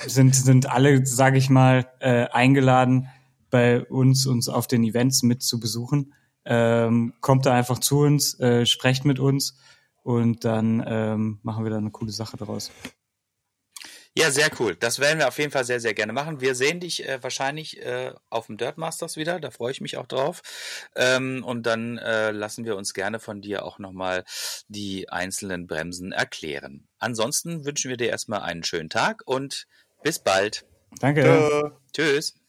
sind, sind alle, sage ich mal, äh, eingeladen, bei uns, uns auf den Events mit zu besuchen. Ähm, kommt da einfach zu uns, äh, sprecht mit uns und dann ähm, machen wir da eine coole Sache daraus. Ja, sehr cool. Das werden wir auf jeden Fall sehr, sehr gerne machen. Wir sehen dich äh, wahrscheinlich äh, auf dem Dirt Masters wieder. Da freue ich mich auch drauf. Ähm, und dann äh, lassen wir uns gerne von dir auch nochmal die einzelnen Bremsen erklären. Ansonsten wünschen wir dir erstmal einen schönen Tag und bis bald. Danke. Tschüss.